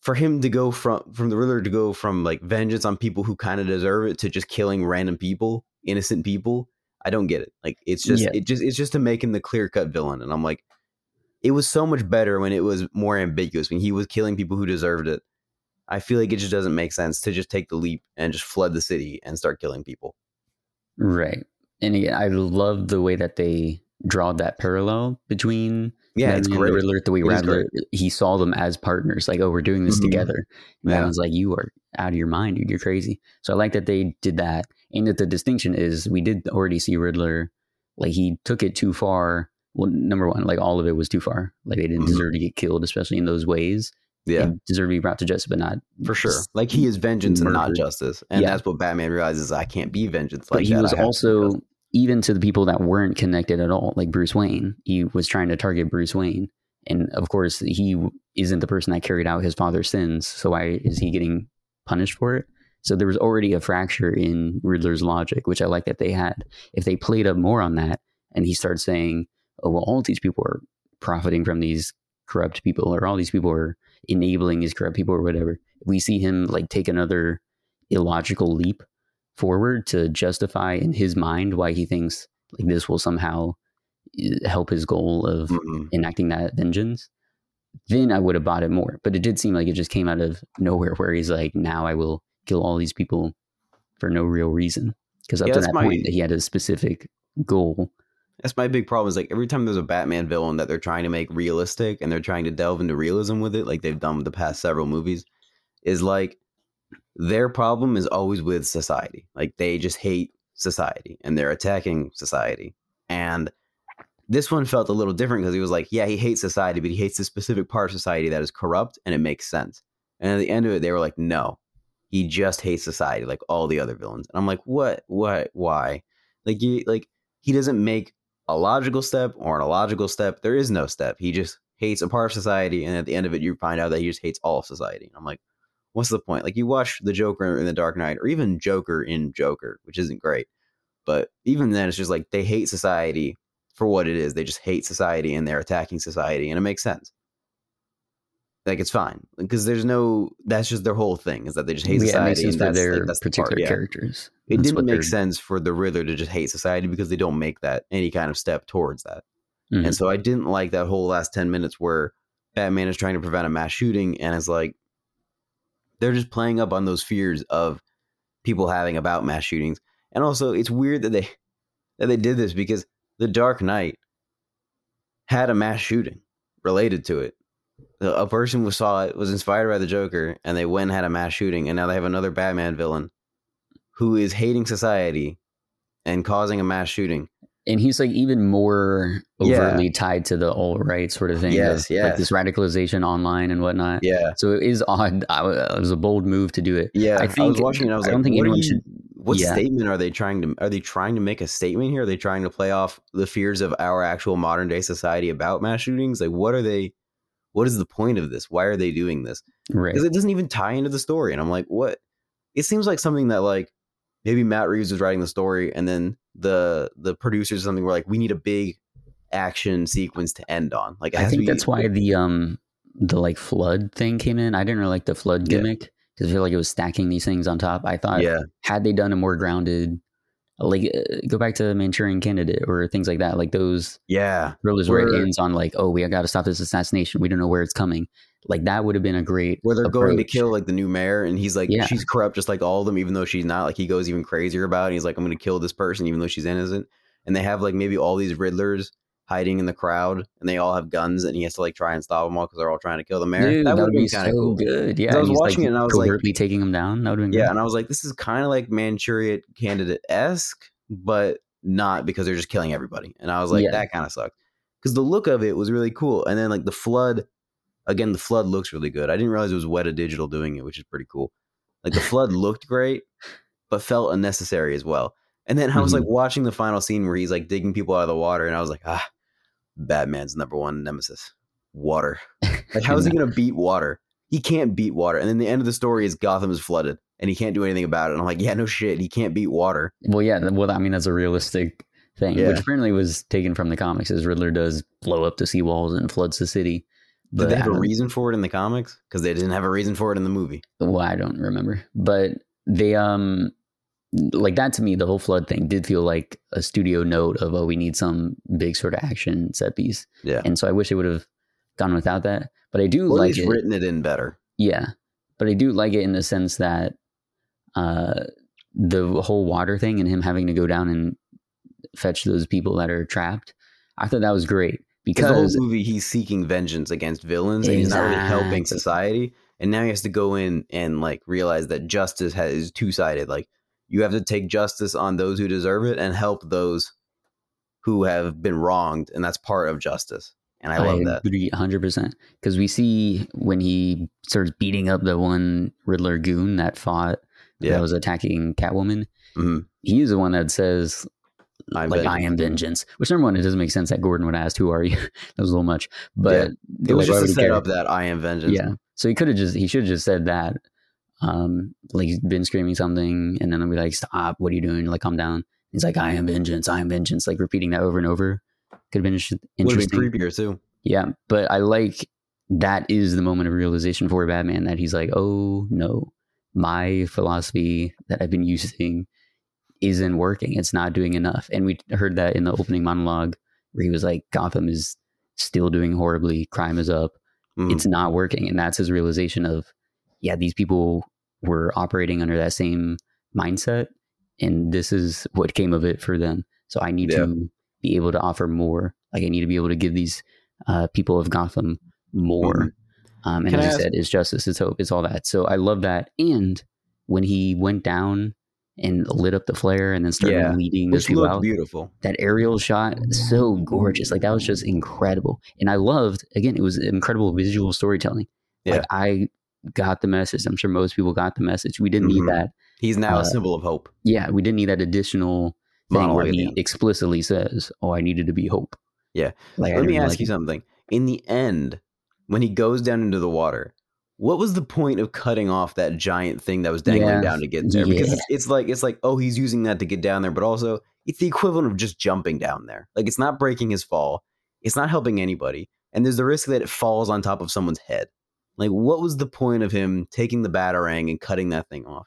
for him to go from from the Riddler to go from like vengeance on people who kind of deserve it to just killing random people, innocent people, I don't get it. Like it's just Yeah. it just it's just to make him the clear cut villain. And I'm like, it was so much better when it was more ambiguous, when he was killing people who deserved it. I feel like it just doesn't make sense to just take the leap and just flood the city and start killing people. Right. And again, I love the way that they draw that parallel between Yeah, it's great. the Riddler. The way Riddler he saw them as partners, like, oh, we're doing this Mhm. together. And Yeah. Batman's like, you are out of your mind, dude. You're crazy. So I like that they did that. And that the distinction is we did already see Riddler, like he took it too far. Well, number one, like all of it was too far. Like they didn't Mhm. deserve to get killed, especially in those ways. Yeah, They deserve to be brought to justice, but not for sure. Like he is vengeance and not justice. And Yeah. that's what Batman realizes I can't be vengeance but like he that. was have to also even to the people that weren't connected at all like bruce wayne he was trying to target bruce wayne and of course he isn't the person that carried out his father's sins so why is he getting punished for it so there was already a fracture in riddler's logic which i like that they had. If they played up more on that and he started saying oh well all these people are profiting from these corrupt people or all these people are enabling these corrupt people or whatever we see him like take another illogical leap forward to justify in his mind why he thinks like this will somehow uh, help his goal of Mhm. enacting that vengeance. Then i would have bought it more. But it did seem like it just came out of nowhere where he's like now i will kill all these people for no real reason because up Yeah, to that my- point he had a specific goal That's my big problem. Is like every time there's a Batman villain that they're trying to make realistic and they're trying to delve into realism with it, like they've done with the past several movies, is like their problem is always with society. Like they just hate society and they're attacking society. And this one felt a little different because he was like, yeah, he hates society, but he hates this specific part of society that is corrupt and it makes sense. And at the end of it, they were like, no, he just hates society like all the other villains. And I'm like, what? What? Why? Like you like he doesn't make a logical step or an illogical step. There is no step. He just hates a part of society, and at the end of it, you find out that he just hates all of society. I'm like, what's the point? Like you watch the Joker in the Dark Knight, or even Joker in Joker, which isn't great, but even then, it's just like they hate society for what it is. They just hate society, and they're attacking society, and it makes sense. Like it's fine because there's no. That's just their whole thing is that they just hate yeah, society. and that's, their like, that's the particular part, yeah. characters It That's didn't make sense for the Riddler to just hate society because they don't make that any kind of step towards that. Mhm. And so I didn't like that whole last 10 minutes where Batman is trying to prevent a mass shooting and it's like they're just playing up on those fears of people having about mass shootings. And also it's weird that they that they did this because The Dark Knight had a mass shooting related to it. A person who saw it was inspired by the Joker and they went and had a mass shooting and now they have another Batman villain who is hating society and causing a mass shooting. and he's like even more Yeah. overtly tied to the alt right sort of thing. Yes, of, yes. Like this radicalization online and whatnot. Yeah. So it is odd. [LAUGHS] I, it was a bold move to do it. Yeah, I I, was watching it. I was I like, don't think what, anyone you- should- what yeah. statement are they trying to? Are they trying to make a statement here? Are they trying to play off the fears of our actual modern day society about mass shootings? Like, what are they? What is the point of this? Why are they doing this? Right. Because it doesn't even tie into the story. And I'm like, what? It seems like something that like maybe Matt Reeves was writing the story, and then the the producers or something were like, we need a big action sequence to end on. Like, I think be- that's why the um the like flood thing came in. I didn't really like the flood gimmick because I feel like it was stacking these things on top. I thought Yeah, had they done a more grounded, like uh, go back to the Manchurian Candidate or things like that, like those yeah, thrillers where it ends on like, oh, we got to stop this assassination. We don't know where it's coming. Like that would have been a great where they're going to kill like the new mayor and he's like Yeah. she's corrupt just like all of them even though she's not like he goes even crazier about it and he's like i'm going to kill this person even though she's innocent and they have like maybe all these riddlers hiding in the crowd and they all have guns and he has to like try and stop them all because they're all trying to kill the mayor Dude, that that would be be kind of so cool good. Yeah, I was watching like, it and I was like- taking him down. That would have been yeah and i was like this is kind of like manchurian candidate-esque but not because they're just killing everybody and i was like Yeah. that kind of sucked because the look of it was really cool and then like the flood again the flood looks really good i didn't realize it was weta digital doing it which is pretty cool like the flood looked great but felt unnecessary as well and then i was Mhm. like watching the final scene where he's like digging people out of the water and i was like ah batman's number one nemesis water [LAUGHS] like how is he gonna beat water he can't beat water and then the end of the story is gotham is flooded and he can't do anything about it and i'm like yeah no shit he can't beat water Well, yeah. Well, I mean, that's a realistic thing, Yeah. which apparently was taken from the comics. As Riddler does blow up the seawalls and floods the city. Did they have a reason for it in the comics? Because they didn't have a reason for it in the movie. Well, I don't remember, but they um like that to me, the whole flood thing did feel like a studio note of oh, we need some big sort of action set piece, Yeah. and so I wish it would have gone without that. But I do at like it. written it in better. Yeah, but I do like it in the sense that uh, the whole water thing and him having to go down and fetch those people that are trapped. I thought that was great Because the whole movie, he's seeking vengeance against villains, and he's not really helping society. And now he has to go in and like realize that justice has, is two sided. Like you have to take justice on those who deserve it and help those who have been wronged, and that's part of justice. And I love that. agree 100% because we see when he starts beating up the one Riddler goon that fought Yeah. that was attacking Catwoman. Mhm. He's the one that says I'm like I am vengeance. Which number one, it doesn't make sense that Gordon would ask, "Who are you?" [LAUGHS] that was a little much, but It was like, just to set up that I am vengeance. Yeah. So he could have just he should have just said that. Um, like he's been screaming something, and then I'll be like, "Stop! What are you doing? Like, calm down." He's like, "I am vengeance. I am vengeance." Like repeating that over and over. Could have been inter- Would have interesting. been creepier too. Yeah, but I like that is the moment of realization for Batman that he's like, "Oh no, my philosophy that I've been using isn't working. It's not doing enough." And we heard that in the opening monologue where he was like, "Gotham is still doing horribly. Crime is up." Mhm. it's not working and that's his realization of yeah these people were operating under that same mindset and this is what came of it for them so i need Yeah. to be able to offer more like i need to be able to give these uh, people of gotham more Mhm. um, and Can I as ask- i said it's justice it's hope it's all that so i love that and when he went down and lit up the flare and then started Yeah. leading those Which people out beautiful. that aerial shot so gorgeous like that was just incredible and i loved again it was incredible visual storytelling Yeah. like i got the message i'm sure most people got the message we didn't need Mhm. that He's now Uh, a symbol of hope. yeah we didn't need that additional thing Monologue where he explicitly says oh i needed to be hope Yeah. like Let me ask like you it. something. In the end, when he goes down into the water, what was the point of cutting off that giant thing that was dangling Yeah. down to get there? Because Yeah. it's, it's like it's like oh he's using that to get down there, but also it's the equivalent of just jumping down there. Like it's not breaking his fall. It's not helping anybody, and there's the risk that it falls on top of someone's head. Like what was the point of him taking the batarang and cutting that thing off?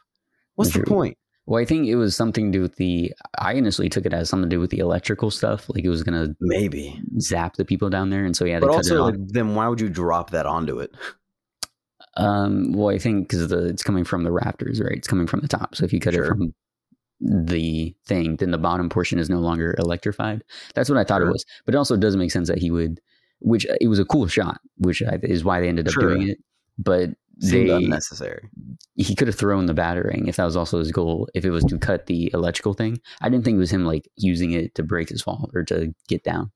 What's the point? well i think it was something to do with the i initially took it as something to do with the electrical stuff like it was gonna Maybe, zap the people down there and so yeah but cut it also like, then why would you drop that onto it? Um, well, I think because it's coming from the rafters, right? It's coming from the top. So if you cut it from the thing, then the bottom portion is no longer electrified. That's what I thought Sure. it was. But it also does make sense that he would, which uh, it was a cool shot, which is why they ended up Sure. doing it. But Seemed they, unnecessary. he could have thrown the batarang if that was also his goal. If it was to cut the electrical thing, I didn't think it was him like using it to break his fall or to get down.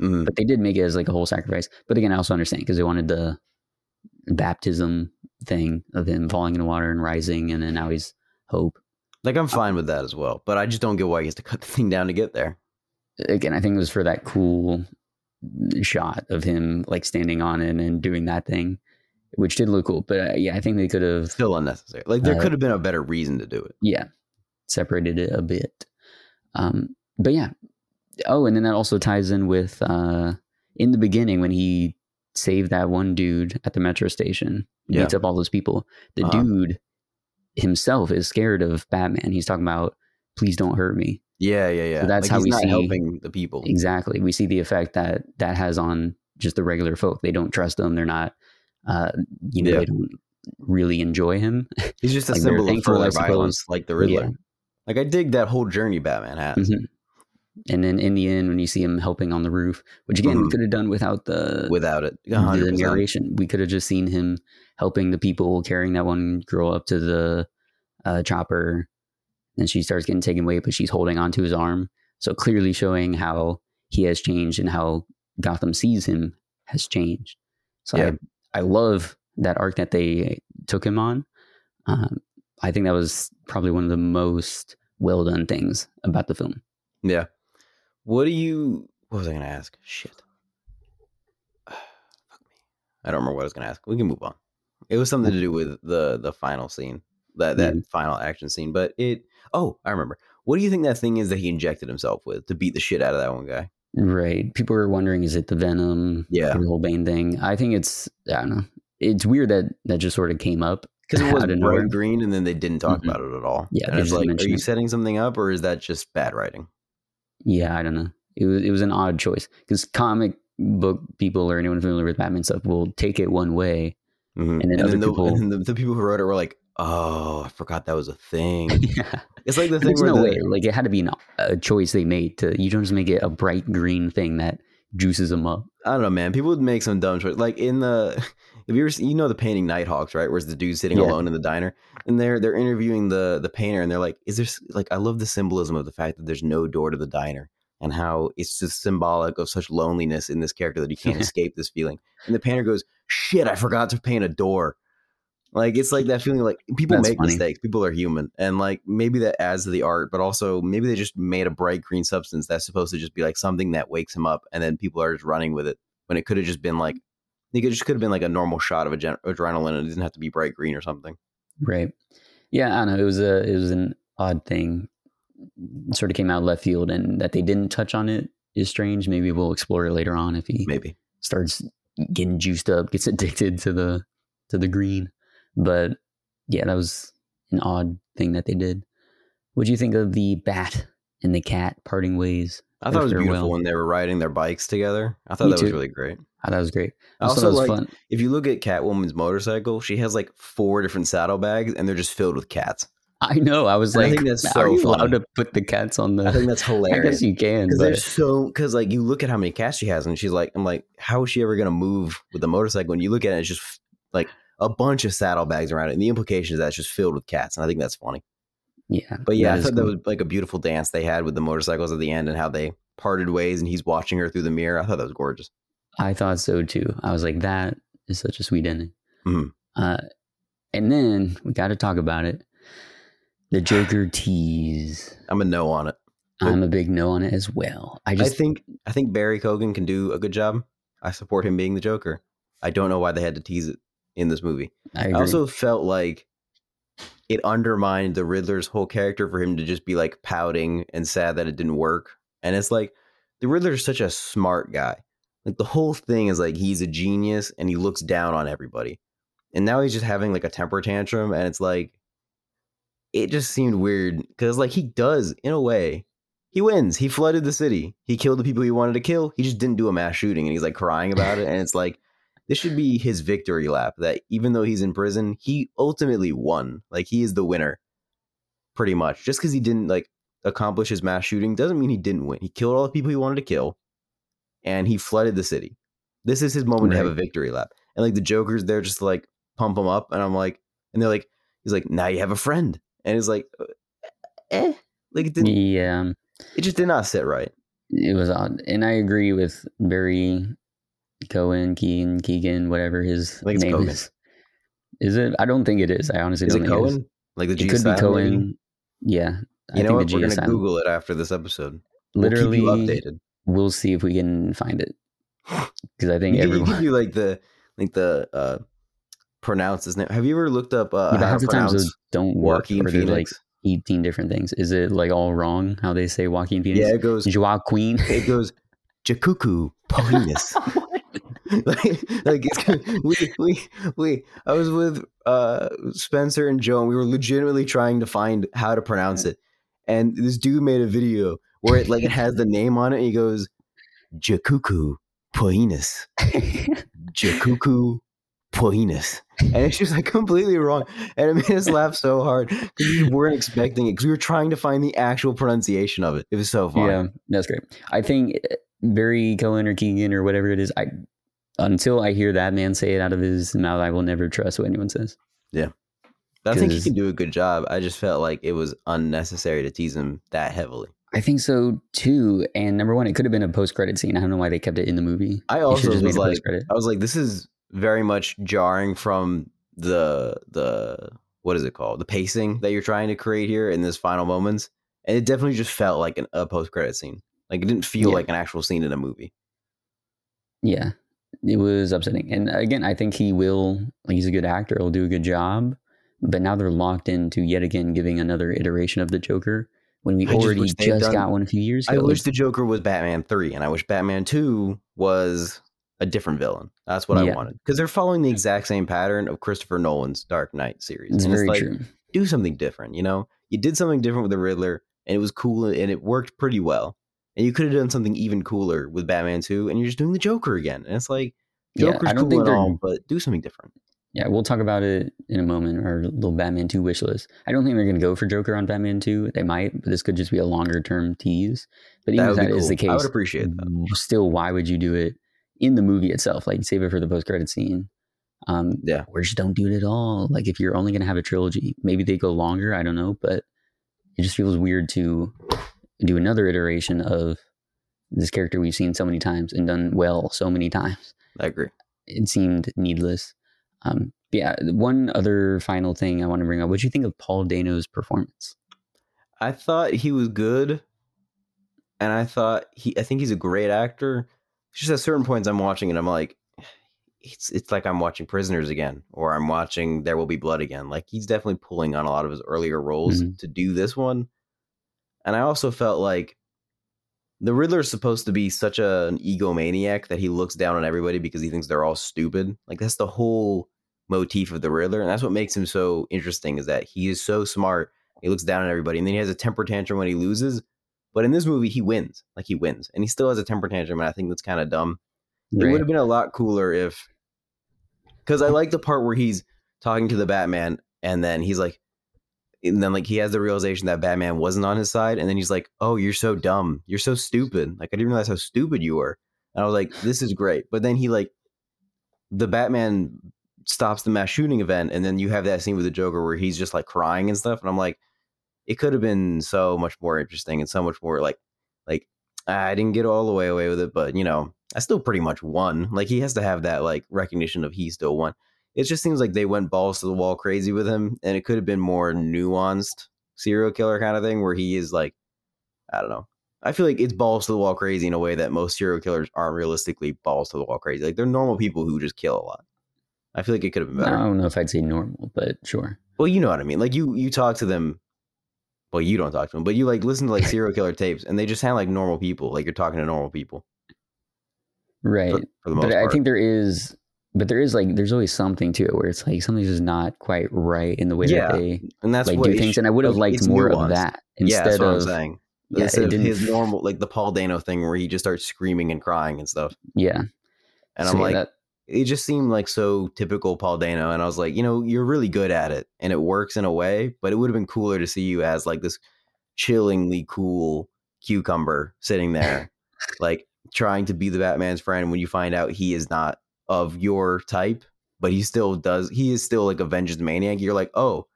Mhm. But they did make it as like a whole sacrifice. But again, I also understand because they wanted the baptism thing of him falling in the water and rising, and then now he's hope. Like I'm fine with that as well, but I just don't get why he has to cut the thing down to get there. Again, I think it was for that cool shot of him like standing on it and doing that thing, which did look cool. But uh, yeah, I think they could have Still unnecessary. Like there Uh, could have been a better reason to do it. yeah separated it a bit. Um, but yeah. Oh, and then that also ties in with uh, in the beginning when he saved that one dude at the metro station, Yeah. beats up all those people. The Uh-huh. dude himself is scared of Batman. He's talking about, "Please don't hurt me." Yeah, yeah, yeah. So that's Like, how he's we not see- helping the people. Exactly. We see the effect that that has on just the regular folk. They don't trust him. They're not, uh, you know, Yeah. they don't really enjoy him. [LAUGHS] He's just a Like, they're symbol of further violence, like the Riddler. Yeah. Like I dig that whole journey Batman has. Mhm. And then in the end, when you see him helping on the roof, which again we Mhm. could have done without the Without it, the 100%. narration, we could have just seen him helping the people carrying that one girl up to the uh, chopper. And she starts getting taken away, but she's holding onto his arm. So clearly showing how he has changed and how Gotham sees him has changed. So Yeah. I, I love that arc that they took him on. Um, I think that was probably one of the most well done things about the film. Yeah. What do you? What was I going to ask? Shit. [SIGHS] Fuck me. I don't remember what I was going to ask. We can move on. It was something to do with the the final scene, that that Mhm. final action scene. But it. Oh, I remember. what do you think that thing is that he injected himself with to beat the shit out of that one guy? Right. People are wondering, is it the venom? Yeah. The whole Bane thing. I think it's, I don't know. It's weird that that just sort of came up. [LAUGHS] Because it was bright green, and then they didn't talk Mhm. about it at all. Yeah, and like, are you it. setting something up, or is that just bad writing? Yeah, I don't know. It was it was an odd choice because comic book people or anyone familiar with Batman stuff will take it one way. Mhm. And then other the, people- and then the, the people who wrote it were like, "Oh, I forgot that was a [LAUGHS] thing." yeah. It's like the thing There's no the, way. Like it had to be an, a choice they made to. You don't just make it a bright green thing that juices them up. I don't know, man. People would make some dumb choice. Like in the, [LAUGHS] if you ever you know the painting Nighthawks, right? Where's the dude sitting Yeah. alone in the diner, and they're they're interviewing the the painter, and they're like, "Is there like I love the symbolism of the fact that there's no door to the diner, and how it's just symbolic of such loneliness in this character that he can't [LAUGHS] escape this feeling." And the painter goes, "Shit, I forgot to paint a door." Like it's like that feeling like people That's make funny. mistakes. People are human, and like maybe that adds to the art, but also maybe they just made a bright green substance that's supposed to just be like something that wakes him up, and then people are just running with it when it could have just been like it could- just could have been like a normal shot of adren- adrenaline. and It didn't have to be bright green or something. Right. Yeah, I don't know. It was a it was an odd thing. It sort of came out of left field, and that they didn't touch on it is strange. Maybe we'll explore it later on if he Maybe starts getting juiced up, gets [LAUGHS] addicted to the to the green. But yeah, that was an odd thing that they did. What do you think of the bat and the cat parting ways? I thought it was beautiful farewell. when they were riding their bikes together. I thought Me that was really great. Oh, that was great. I Also, also was like fun. if you look at Catwoman's motorcycle, she has like four different saddlebags, and they're just filled with cats. I know. I was I like, think that's are so you allowed to put the cats on the? I think that's hilarious. I guess you can, Because there's so because like you look at how many cats she has, and she's like, I'm like, how is she ever gonna move with the motorcycle? And you look at it, it's just like a bunch of saddlebags around it, and the implication is that it's just filled with cats, and I think that's funny. yeah. But yeah, I thought that was like a beautiful dance they had with the motorcycles at the end, and how they parted ways, and he's watching her through the mirror. I thought that was gorgeous. I thought so too. I was like, that is such a sweet ending. Mhm. Uh, and then we got to talk about it. The [SIGHS] Joker tease. I'm a no on it. I'm a big no on it as well. I I just think I think Barry Cogan can do a good job. I support him being the Joker. I don't know why they had to tease it in this movie. I, I also felt like it undermined the Riddler's whole character for him to just be like pouting and sad that it didn't work. And it's like the Riddler's such a smart guy. Like the whole thing is like he's a genius and he looks down on everybody. And now he's just having like a temper tantrum and it's like it just seemed weird cuz like he does in a way he wins. He flooded the city. He killed the people he wanted to kill. He just didn't do a mass shooting and he's like crying about it and it's like this should be his victory lap that even though he's in prison he ultimately won. Like he is the winner pretty much. Just because he didn't like accomplish his mass shooting doesn't mean he didn't win. He killed all the people he wanted to kill and he flooded the city. This is his moment to have a victory lap. And like the joker's there just to like pump him up and i'm like and they're like he's like now you have a friend. And it's like uh, eh. Like it, didn't, yeah, it just did not sit right. It was odd, and I agree with Barry Cohen, Keegan, Keegan, whatever his I think name Cohen. is. Is it? I don't think it is. I honestly is don't it think it is. cohen like the It could be Cohen. maybe? Yeah, I you know think what we're gonna google it after this episode We'll you Literally, updated we'll see if we can find it [SIGHS] because I think You, you everyone. can do like the like the uh pronounce his name. Have you ever looked up uh Yeah, how to pronounce those don't work, Joaquin or they're like 18 different things. Is it like all wrong how they say Joaquin Phoenix? yeah, it goes Joaquin. it goes [LAUGHS] Jakuku Pohinus. [LAUGHS] [LAUGHS] like, like it's, we we we I was with uh Spencer and Joe and we were legitimately trying to find how to pronounce it. And this dude made a video where it like it has the [LAUGHS] name on it and he goes Jakuku Pohinus. [LAUGHS] Jakuku Pohinus. And it's just like completely wrong. And it made us laugh so hard because we weren't expecting it because we were trying to find the actual pronunciation of it. It was so fun. yeah, that's great. I think Barry Cohen or Keegan or whatever it is, I until I hear that man say it out of his mouth, I will never trust what anyone says. Yeah. I think he can do a good job. I just felt like it was unnecessary to tease him that heavily. I think so too. And number one, it could have been a post credit scene. I don't know why they kept it in the movie. I also just was like. I was like, this is very much jarring from the the what is it called? The pacing that you're trying to create here in this final moments. And it definitely just felt like an, a post credit scene. Like it didn't feel Yeah. like an actual scene in a movie. Yeah, it was upsetting. And again, I think he will. Like, he's a good actor. He'll do a good job. But now they're locked into yet again giving another iteration of the Joker, when we I already wish just, done- got one a few years ago. I wish the Joker was Batman 3, and I wish Batman 2 was a different villain. That's what I wanted. Because they're following the exact same pattern of Christopher Nolan's Dark Knight series. it's and very it's like, true. do something different, you know? You did something different with the Riddler, and it was cool, and it worked pretty well. And you could have done something even cooler with Batman 2, and you're just doing the Joker again. And it's like, Yeah, Joker's I don't cool think they're all, but do something different. Yeah, we'll talk about it in a moment. Our little Batman 2 wish list. I don't think they're going to go for Joker on Batman 2. They might, but this could just be a longer term tease. But even That if that is the case, I would appreciate that. still, why would you do it in the movie itself? Like, save it for the post credit scene. Um, Yeah. Or just don't do it at all. Like, if you're only going to have a trilogy, maybe they go longer. I don't know. But it just feels weird to do another iteration of this character we've seen so many times and done well so many times I agree. it seemed needless. Um, yeah, one other final thing I want to bring up. What do you think of Paul Dano's performance? I thought he was good, and I thought he. I think he's a great actor. It's just at certain points I'm watching and I'm like, it's it's like I'm watching Prisoners again, or I'm watching There Will Be Blood again. Like he's definitely pulling on a lot of his earlier roles Mhm. to do this one, and I also felt like the Riddler is supposed to be such a, an egomaniac that he looks down on everybody because he thinks they're all stupid. Like that's the whole motif of the Riddler, and that's what makes him so interesting. Is that he is so smart he looks down on everybody, and then he has a temper tantrum when he loses. But in this movie, he wins. Like he wins, and he still has a temper tantrum, and I think that's kind of dumb. It would have been a lot cooler if, because I like the part where he's talking to the Batman, and then he's like, and then like he has the realization that Batman wasn't on his side, and then he's like, "Oh, you're so dumb. You're so stupid. Like I didn't realize how stupid you were." And I was like, "This is great." But then he like, the Batman stops the mass shooting event, and then you have that scene with the Joker where he's just like crying and stuff, and I'm like, it could have been so much more interesting and so much more like, like I didn't get all the way away with it, but you know, I still pretty much won. Like he has to have that like recognition of he still won. It just seems like they went balls to the wall crazy with him, and it could have been more nuanced serial killer kind of thing where he is like, I don't know. I feel like it's balls to the wall crazy in a way that most serial killers aren't realistically balls to the wall crazy. Like they're normal people who just kill a lot. I feel like it could have been better. I don't know if I'd say normal, but sure. Well, you know what I mean. Like you, you talk to them. Well, you don't talk to them, but you like listen to like serial killer tapes, and they just sound like normal people. Like you're talking to normal people Right. for, for the most but part. I think there is, but there is like, there's always something to it where it's like something's just not quite right in the way Yeah, that they and that's like what do things. sh- And I would have like, liked more nuanced. of that Yeah, instead that's what of, I'm saying. yeah, Instead of his normal, like the Paul Dano thing, where he just starts screaming and crying and stuff. yeah. And So, I'm yeah, like, that, it just seemed like so typical Paul Dano. And I was like, you know, you're really good at it, and it works in a way. But it would have been cooler to see you as like this chillingly cool cucumber sitting there, [LAUGHS] like trying to be the Batman's friend when you find out he is not of your type, but he still does. He is still like a vengeance maniac. You're like, oh,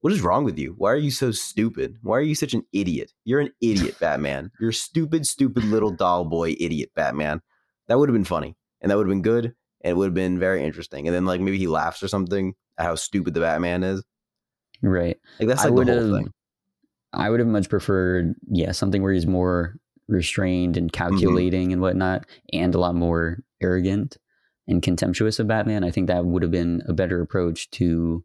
what is wrong with you? Why are you so stupid? Why are you such an idiot? You're an idiot, [LAUGHS] Batman. You're stupid, stupid little doll boy idiot, Batman. That would have been funny, and that would have been good, and it would have been very interesting. And then like maybe he laughs or something at how stupid the Batman is. right. Like that's I like the would whole have, thing. I would have much preferred, yeah, something where he's more restrained and Mm-hmm. calculating and whatnot, and a lot more arrogant and contemptuous of Batman. I think that would have been a better approach to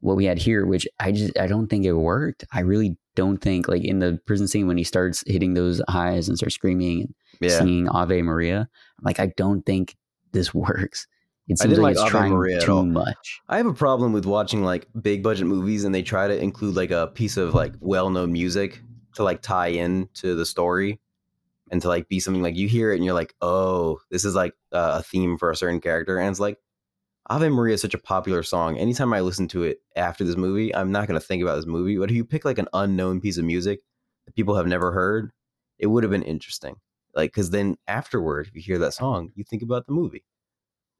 what we had here, which I just I don't think it worked. I really don't think like in the prison scene when he starts hitting those highs and starts screaming and Yeah, singing Ave Maria, like I don't think this [LAUGHS] works. It I seems didn't like, like it's Ave trying Maria too much. I have a problem with watching like big budget movies and they try to include like a piece of like well known music to like tie in to the story and to like be something like you hear it and you're like, oh, this is like a theme for a certain character. And it's like Ave Maria is such a popular song. Anytime I listen to it after this movie, I'm not going to think about this movie. But if you pick like an unknown piece of music that people have never heard, it would have been interesting. Like, because then afterward, if you hear that song, you think about the movie.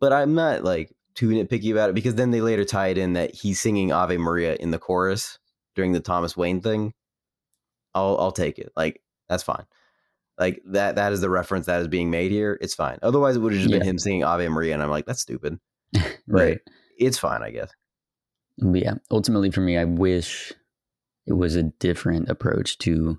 But I'm not like too nitpicky about it because then they later tie it in that he's singing Ave Maria in the chorus during the Thomas Wayne thing. I'll I'll take it. Like that's fine. Like that that is the reference that is being made here. It's fine. Otherwise, it would have just been him singing Ave Maria, and I'm like, that's stupid. [LAUGHS] right. It's fine, I guess. But yeah, ultimately for me, I wish it was a different approach to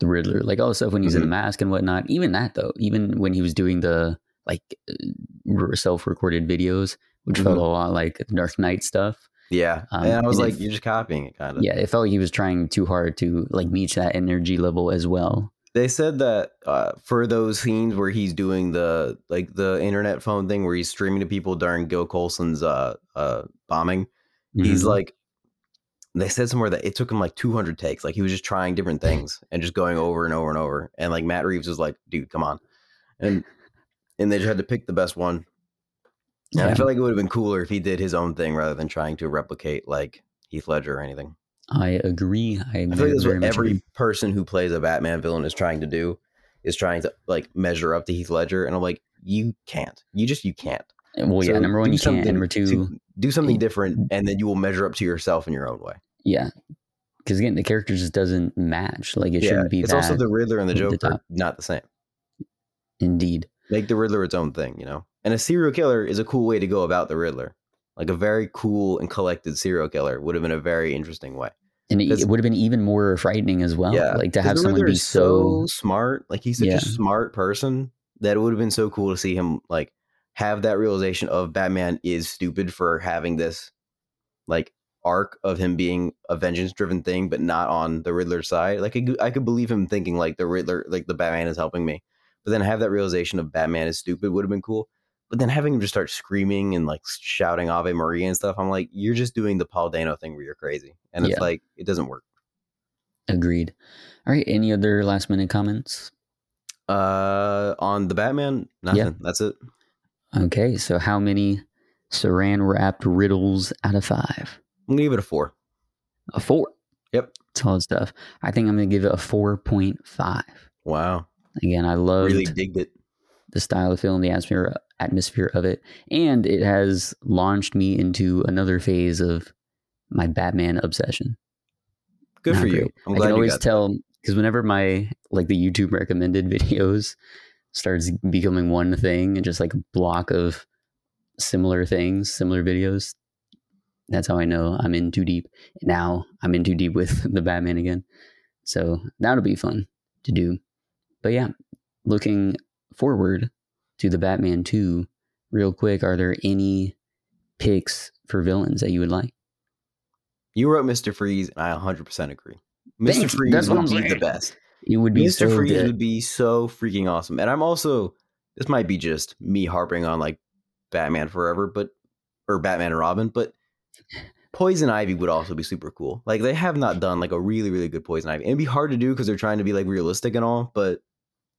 the Riddler. Like all the stuff when he's in the Mhm. mask and whatnot. Even that though, even when he was doing the like uh, self-recorded videos, which felt Mhm. a lot like Dark Knight stuff. Yeah, Um, and I was and like, you're just copying it, kind of. Yeah, it felt like he was trying too hard to like meet that energy level as well. They said that uh, for those scenes where he's doing the like the internet phone thing where he's streaming to people during Gil Colson's uh, uh, bombing, he's Mhm. like they said somewhere that it took him like 200 takes like he was just trying different things and just going over and over and over and like matt reeves was like dude come on. And and they just had to pick the best one and i feel like it would have been cooler if he did his own thing rather than trying to replicate like heath ledger or anything I agree. I, i like that's what every agree. person who plays a batman villain is trying to do is trying to like measure up to heath ledger and i'm like you can't you just you can't Well, yeah, number one, you can't. number two, to- do something it- different and then you will measure up to yourself in your own way yeah, because again, the character just doesn't match. Like it shouldn't be it's also the riddler and the over the joker not the same indeed. make the Riddler its own thing, you know. And a serial killer is a cool way to go about the Riddler. Like a very cool and collected serial killer would have been a very interesting way. And it, would have been even more frightening as well. yeah, Like to have someone be is so. smart. Like he's such Yeah. a smart person that it would have been so cool to see him like have that realization of Batman is stupid for having this like arc of him being a vengeance driven thing, but not on the Riddler's side. Like I could, I could believe him thinking like the Riddler, like the Batman is helping me, but then have that realization of Batman is stupid would have been cool. But then having him just start screaming and like shouting Ave Maria and stuff, I'm like, you're just doing the Paul Dano thing where you're crazy, and it's Yeah. like it doesn't work. Agreed. All right. Any other last minute comments? Uh, on the Batman, nothing. That's it. Okay. So how many saran wrapped riddles out of five? I'm gonna give it a four. A four. Yep. Solid stuff. I think I'm going to give it a 4.5. Wow, Again, I loved really digged it. The style of film, the atmosphere atmosphere of it, and it has launched me into another phase of my Batman obsession. Good Not for you. I'm I can always tell because whenever my like the YouTube recommended [LAUGHS] videos starts becoming one thing and just like a block of similar things, similar videos, that's how I know I'm in too deep. Now I'm in too deep with [LAUGHS] the Batman again. So that'll be fun to do. But yeah, looking forward to the Batman 2, real quick, are there any picks for villains that you would like? You wrote Mr. Freeze, and I 100% agree. Mr. Thank you. Freeze That's would be the best. It would be Mr. so Freeze good. would be so freaking awesome. And I'm also, this might be just me harping on like Batman Forever, but, or Batman and Robin, but Poison Ivy would also be super cool. Like they have not done like a really, really good Poison Ivy. And it'd be hard to do because they're trying to be like realistic and all, but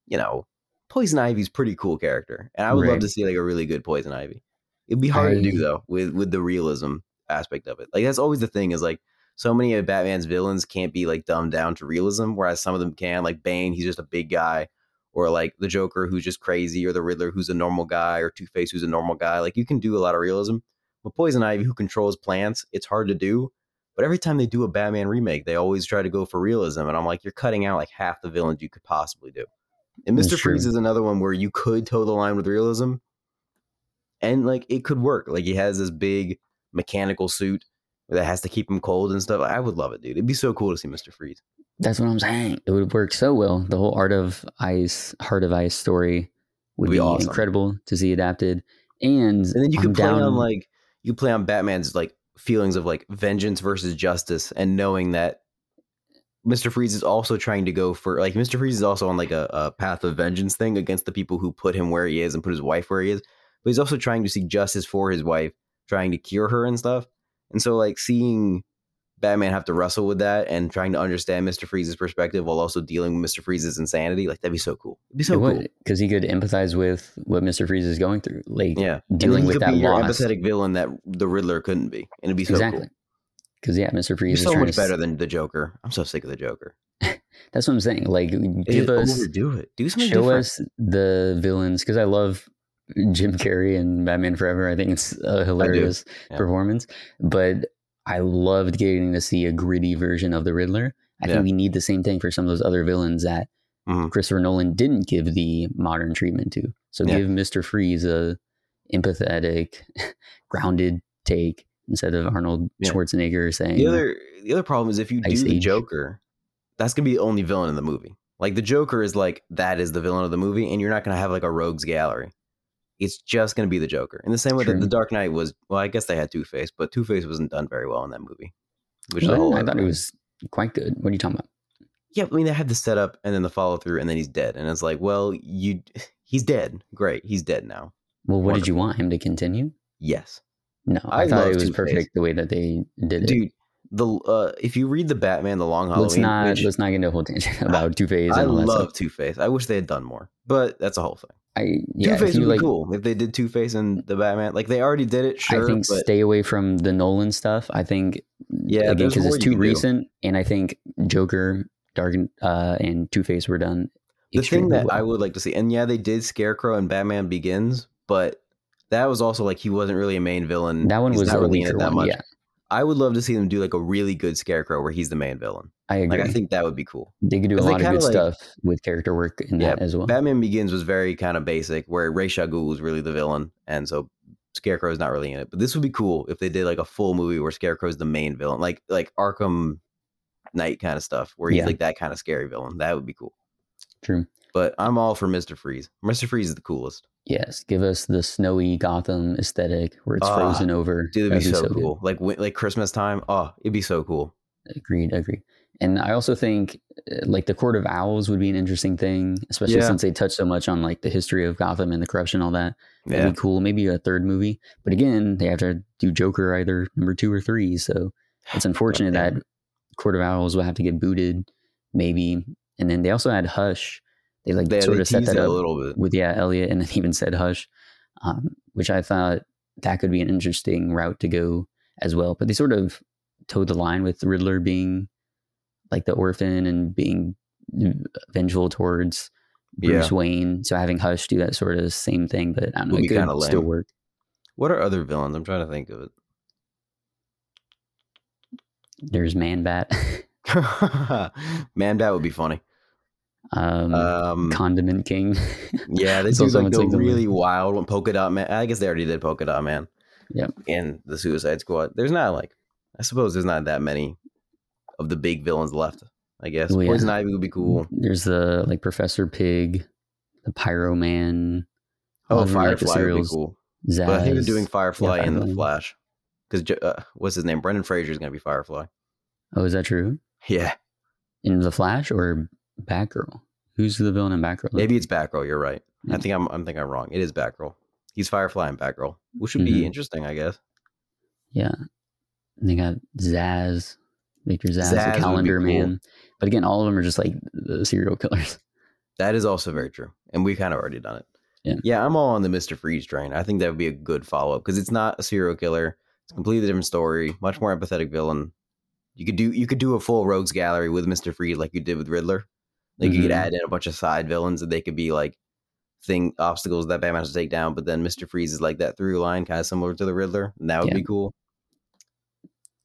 you know, Poison Ivy's pretty cool character. And I would love to see like a really good Poison Ivy. It'd be hard to do though with with the realism aspect of it. Like that's always the thing is like so many of Batman's villains can't be like dumbed down to realism, whereas some of them can. Like Bane, he's just a big guy, or like the Joker, who's just crazy, or the Riddler, who's a normal guy, or Two Face, who's a normal guy. Like you can do a lot of realism. But Poison Ivy, who controls plants, it's hard to do. But every time they do a Batman remake, they always try to go for realism, and I'm like, you're cutting out like half the villains you could possibly do. And Mister Freeze true. is another one where you could toe the line with realism, and like it could work. Like he has this big mechanical suit that has to keep him cold and stuff. I would love it, dude. It'd be so cool to see Mister Freeze. That's what I'm saying. It would work so well. The whole Art of Ice, Heart of Ice story would Would be be, awesome. incredible to see adapted. And, And then you could play down, on like you play on Batman's like feelings of like vengeance versus justice, and knowing that Mister Freeze is also trying to go for like Mister Freeze is also on like a, a path of vengeance thing against the people who put him where he is and put his wife where he is. But he's also trying to seek justice for his wife, trying to cure her and stuff. And so like seeing Batman have to wrestle with that and trying to understand Mister Freeze's perspective while also dealing with Mister Freeze's insanity, like that'd be so cool. It'd be so it cool. because he could empathize with what Mister Freeze is going through, like Yeah, dealing with could that be loss. empathetic villain that the Riddler couldn't be, and it'd be so exactly. cool. Because yeah, Mister Freeze is so much s- better than the Joker. I'm so sick of the Joker. [LAUGHS] That's what I'm saying. Like, give It- us, overdo it. Do something show different. us the villains because I love Jim Carrey and Batman Forever. I think it's a hilarious Yeah. performance, but I loved getting to see a gritty version of the Riddler. I Yeah. think we need the same thing for some of those other villains that Mhm. Christopher Nolan didn't give the modern treatment to. So Yeah. give Mister Freeze a empathetic, [LAUGHS] grounded take instead of Arnold Yeah. Schwarzenegger saying, The other the other problem is if you do Ice the Age. Joker, that's gonna be the only villain in the movie. Like the Joker is like that is the villain of the movie, and you're not gonna have like a rogues gallery. it's just going to be the Joker. In the same way that the Dark Knight was. Well, I guess they had Two Face, but Two Face wasn't done very well in that movie. Which is a Well, whole I thought it was quite good. What are you talking about? Yeah, I mean they had the setup and then the follow through, and then he's dead, and it's like, well, you, [SIGHS] he's dead. Great, he's dead now. Well, what did you want him to continue? Yes, No, I I, thought it was Two-Face. perfect the way that they did it. dude. The uh, if you read the Batman, the Long Halloween, let's not which let's not get into a whole tangent [LAUGHS] about Two Face. I love. Two Face. I wish they had done more, but that's a whole thing. I Two yeah, if Face would like, be cool if they did Two Face and the Batman. Like they already did it, sure. I think but stay away from the Nolan stuff. I think Yeah, again because it's too can do. recent, and I think Joker, Dark, uh, and Two Face were done. the thing that I would like to see, and yeah, they did Scarecrow and Batman Begins, but that was also like he wasn't really a main villain. that one He's was not really in it that one. much. Yeah, I would love to see them do like a really good Scarecrow where he's the main villain. I agree. Like I think that would be cool. they could do a lot of good like- stuff with character work in Yeah, that as well. Batman Begins was very kind of basic, where Ra's al Ghul was really the villain, and so Scarecrow is not really in it. But this would be cool if they did like a full movie where Scarecrow is the main villain, like like Arkham Knight kind of stuff, where he's Yeah. like that kind of scary villain. That would be cool. True. But I'm all for Mister Freeze. Mister Freeze is the coolest. Yes, give us the snowy Gotham aesthetic where it's Ah, frozen over. Dude, it'd be That'd so, good. cool. Like like Christmas time. Oh, it'd be so cool. Agreed, agreed. And I also think uh, like the Court of Owls would be an interesting thing, especially Yeah. since they touch so much on like the history of Gotham and the corruption, and all that. That'd Yeah. be cool. Maybe a third movie, but again, they have to do Joker either number two or three. So [SIGHS] it's unfortunate that Court of Owls will have to get booted, maybe. And then they also had Hush. They like They, sort they of set that it a up little bit. with yeah Elliot, and then [LAUGHS] even said Hush, um, which I thought that could be an interesting route to go as well. But they sort of towed the line with Riddler being like the orphan and being vengeful towards Bruce Yeah. Wayne. So having Hush do that sort of same thing, but I don't know, Would it could still work. What are other villains? I'm trying to think of it. There's Man Bat. [LAUGHS] [LAUGHS] Man, that would be funny. Um, Um, Condiment King. [LAUGHS] yeah, do also like the really wild one. Polka Dot Man. I guess they already did Polka Dot Man. Yep. In the Suicide Squad, there's not like, I suppose there's not that many of the big villains left. I guess Well, yeah. Poison Ivy would be cool. There's the like Professor Pig, the Pyro Man. Oh, them, like, Firefly would be cool. Zsasz. But he was doing Firefly Yeah, in the Flash because uh, what's his name? Brendan Fraser is gonna be Firefly. Oh, is that true? Yeah, In the Flash or Batgirl? Who's the villain in Batgirl? maybe it's Batgirl. You're right. I think I'm. I'm think I'm wrong. It is Batgirl. He's Firefly and Batgirl, which would Mhm. be interesting, I guess. Yeah. And they got Zsasz, Victor Zsasz, Zsasz the Calendar cool. Man. But again, all of them are just like the serial killers. [LAUGHS] That is also very true, and we kind of already done it. Yeah. yeah. I'm all on the Mister Freeze train. I think that would be a good follow up because it's not a serial killer. It's a completely different story, much more empathetic villain. You could do you could do a full rogues gallery with Mister Freeze like you did with Riddler. Like you could mm-hmm. add in a bunch of side villains and they could be like thing obstacles that Batman has to take down, but then Mister Freeze is like that through line, kind of similar to the Riddler. And that would Yeah. be cool.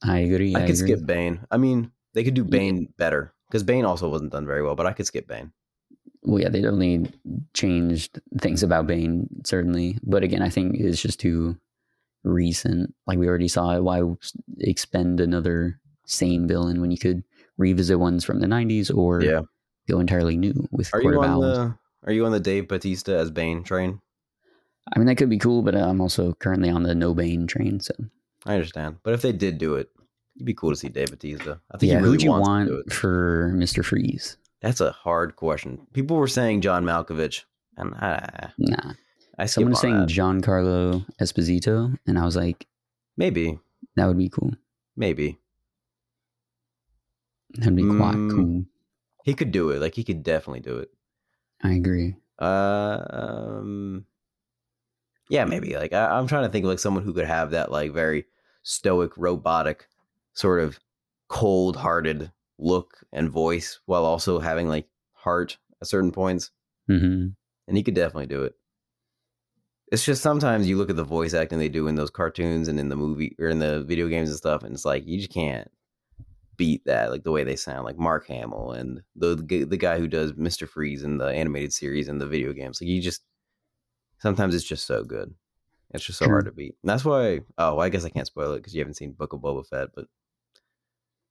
I agree. I I, could agree. skip Bane. I mean, they could do Yeah. Bane better because Bane also wasn't done very well, but I could skip Bane. Well, yeah, they definitely changed things about Bane, certainly. But again, I think it's just too recent. Like we already saw. Why expend another same villain when you could revisit ones from the 90s or Yeah. Go entirely new with Are Court you of on the Are you on the Dave Batista as Bane train? I mean, that could be cool, but I'm also currently on the no Bane train. So, I understand, but if they did do it, it'd be cool to see Dave Batista. I think yeah, really who'd you want to do it. for Mr. Freeze? That's a hard question. People were saying John Malkovich, and I, Nah. I Someone on was saying that. Giancarlo Esposito, and I was like, maybe, that would be cool. maybe That'd be quite Mm. cool. He could do it. Like he could definitely do it. I agree. Uh, um, yeah, maybe. Like I, I'm trying to think of like someone who could have that like very stoic, robotic, sort of cold-hearted look and voice, while also having like heart at certain points. hmm and he could definitely do it. It's just sometimes you look at the voice acting they do in those cartoons and in the movie or in the video games and stuff, and it's like you just can't beat that, like the way they sound, like Mark Hamill and the the, the guy who does Mister Freeze in the animated series and the video games. Like you just sometimes it's just so good. It's just so hard to beat. And that's why. Oh, I guess I can't spoil it because you haven't seen Book of Boba Fett, but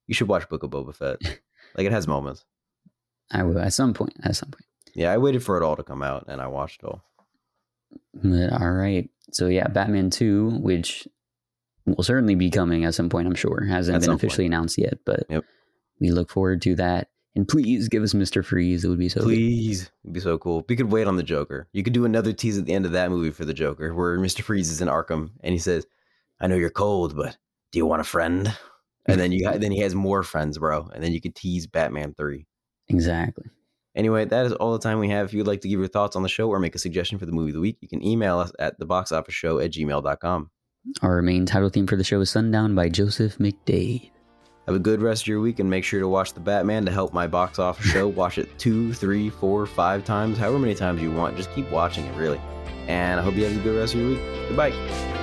you should watch Book of Boba Fett. [LAUGHS] like it has moments. I will at some point. At some point. Yeah, I waited for it all to come out and I watched it all. All right. So yeah, Batman Two, which will certainly be coming at some point. I'm sure hasn't At been officially announced yet, but Yep. we look forward to that. And please give us Mister Freeze. It would be so. Please, it'd be so cool. We could wait on the Joker. You could do another tease at the end of that movie for the Joker, where Mister Freeze is in Arkham and he says, "I know you're cold, but do you want a friend?" And then you then he has more friends, bro. And then you could tease Batman three. Exactly. Anyway, that is all the time we have. If you'd like to give your thoughts on the show or make a suggestion for the movie of the week, you can email us at theboxofficeshow at gmail.com. Our main title theme for the show is Sundown by Joseph McDade. Have a good rest of your week and make sure to watch The Batman to help my box office show. [LAUGHS] watch it two, three, four, five times, however many times you want. Just keep watching it, really. And I hope you have a good rest of your week. Goodbye.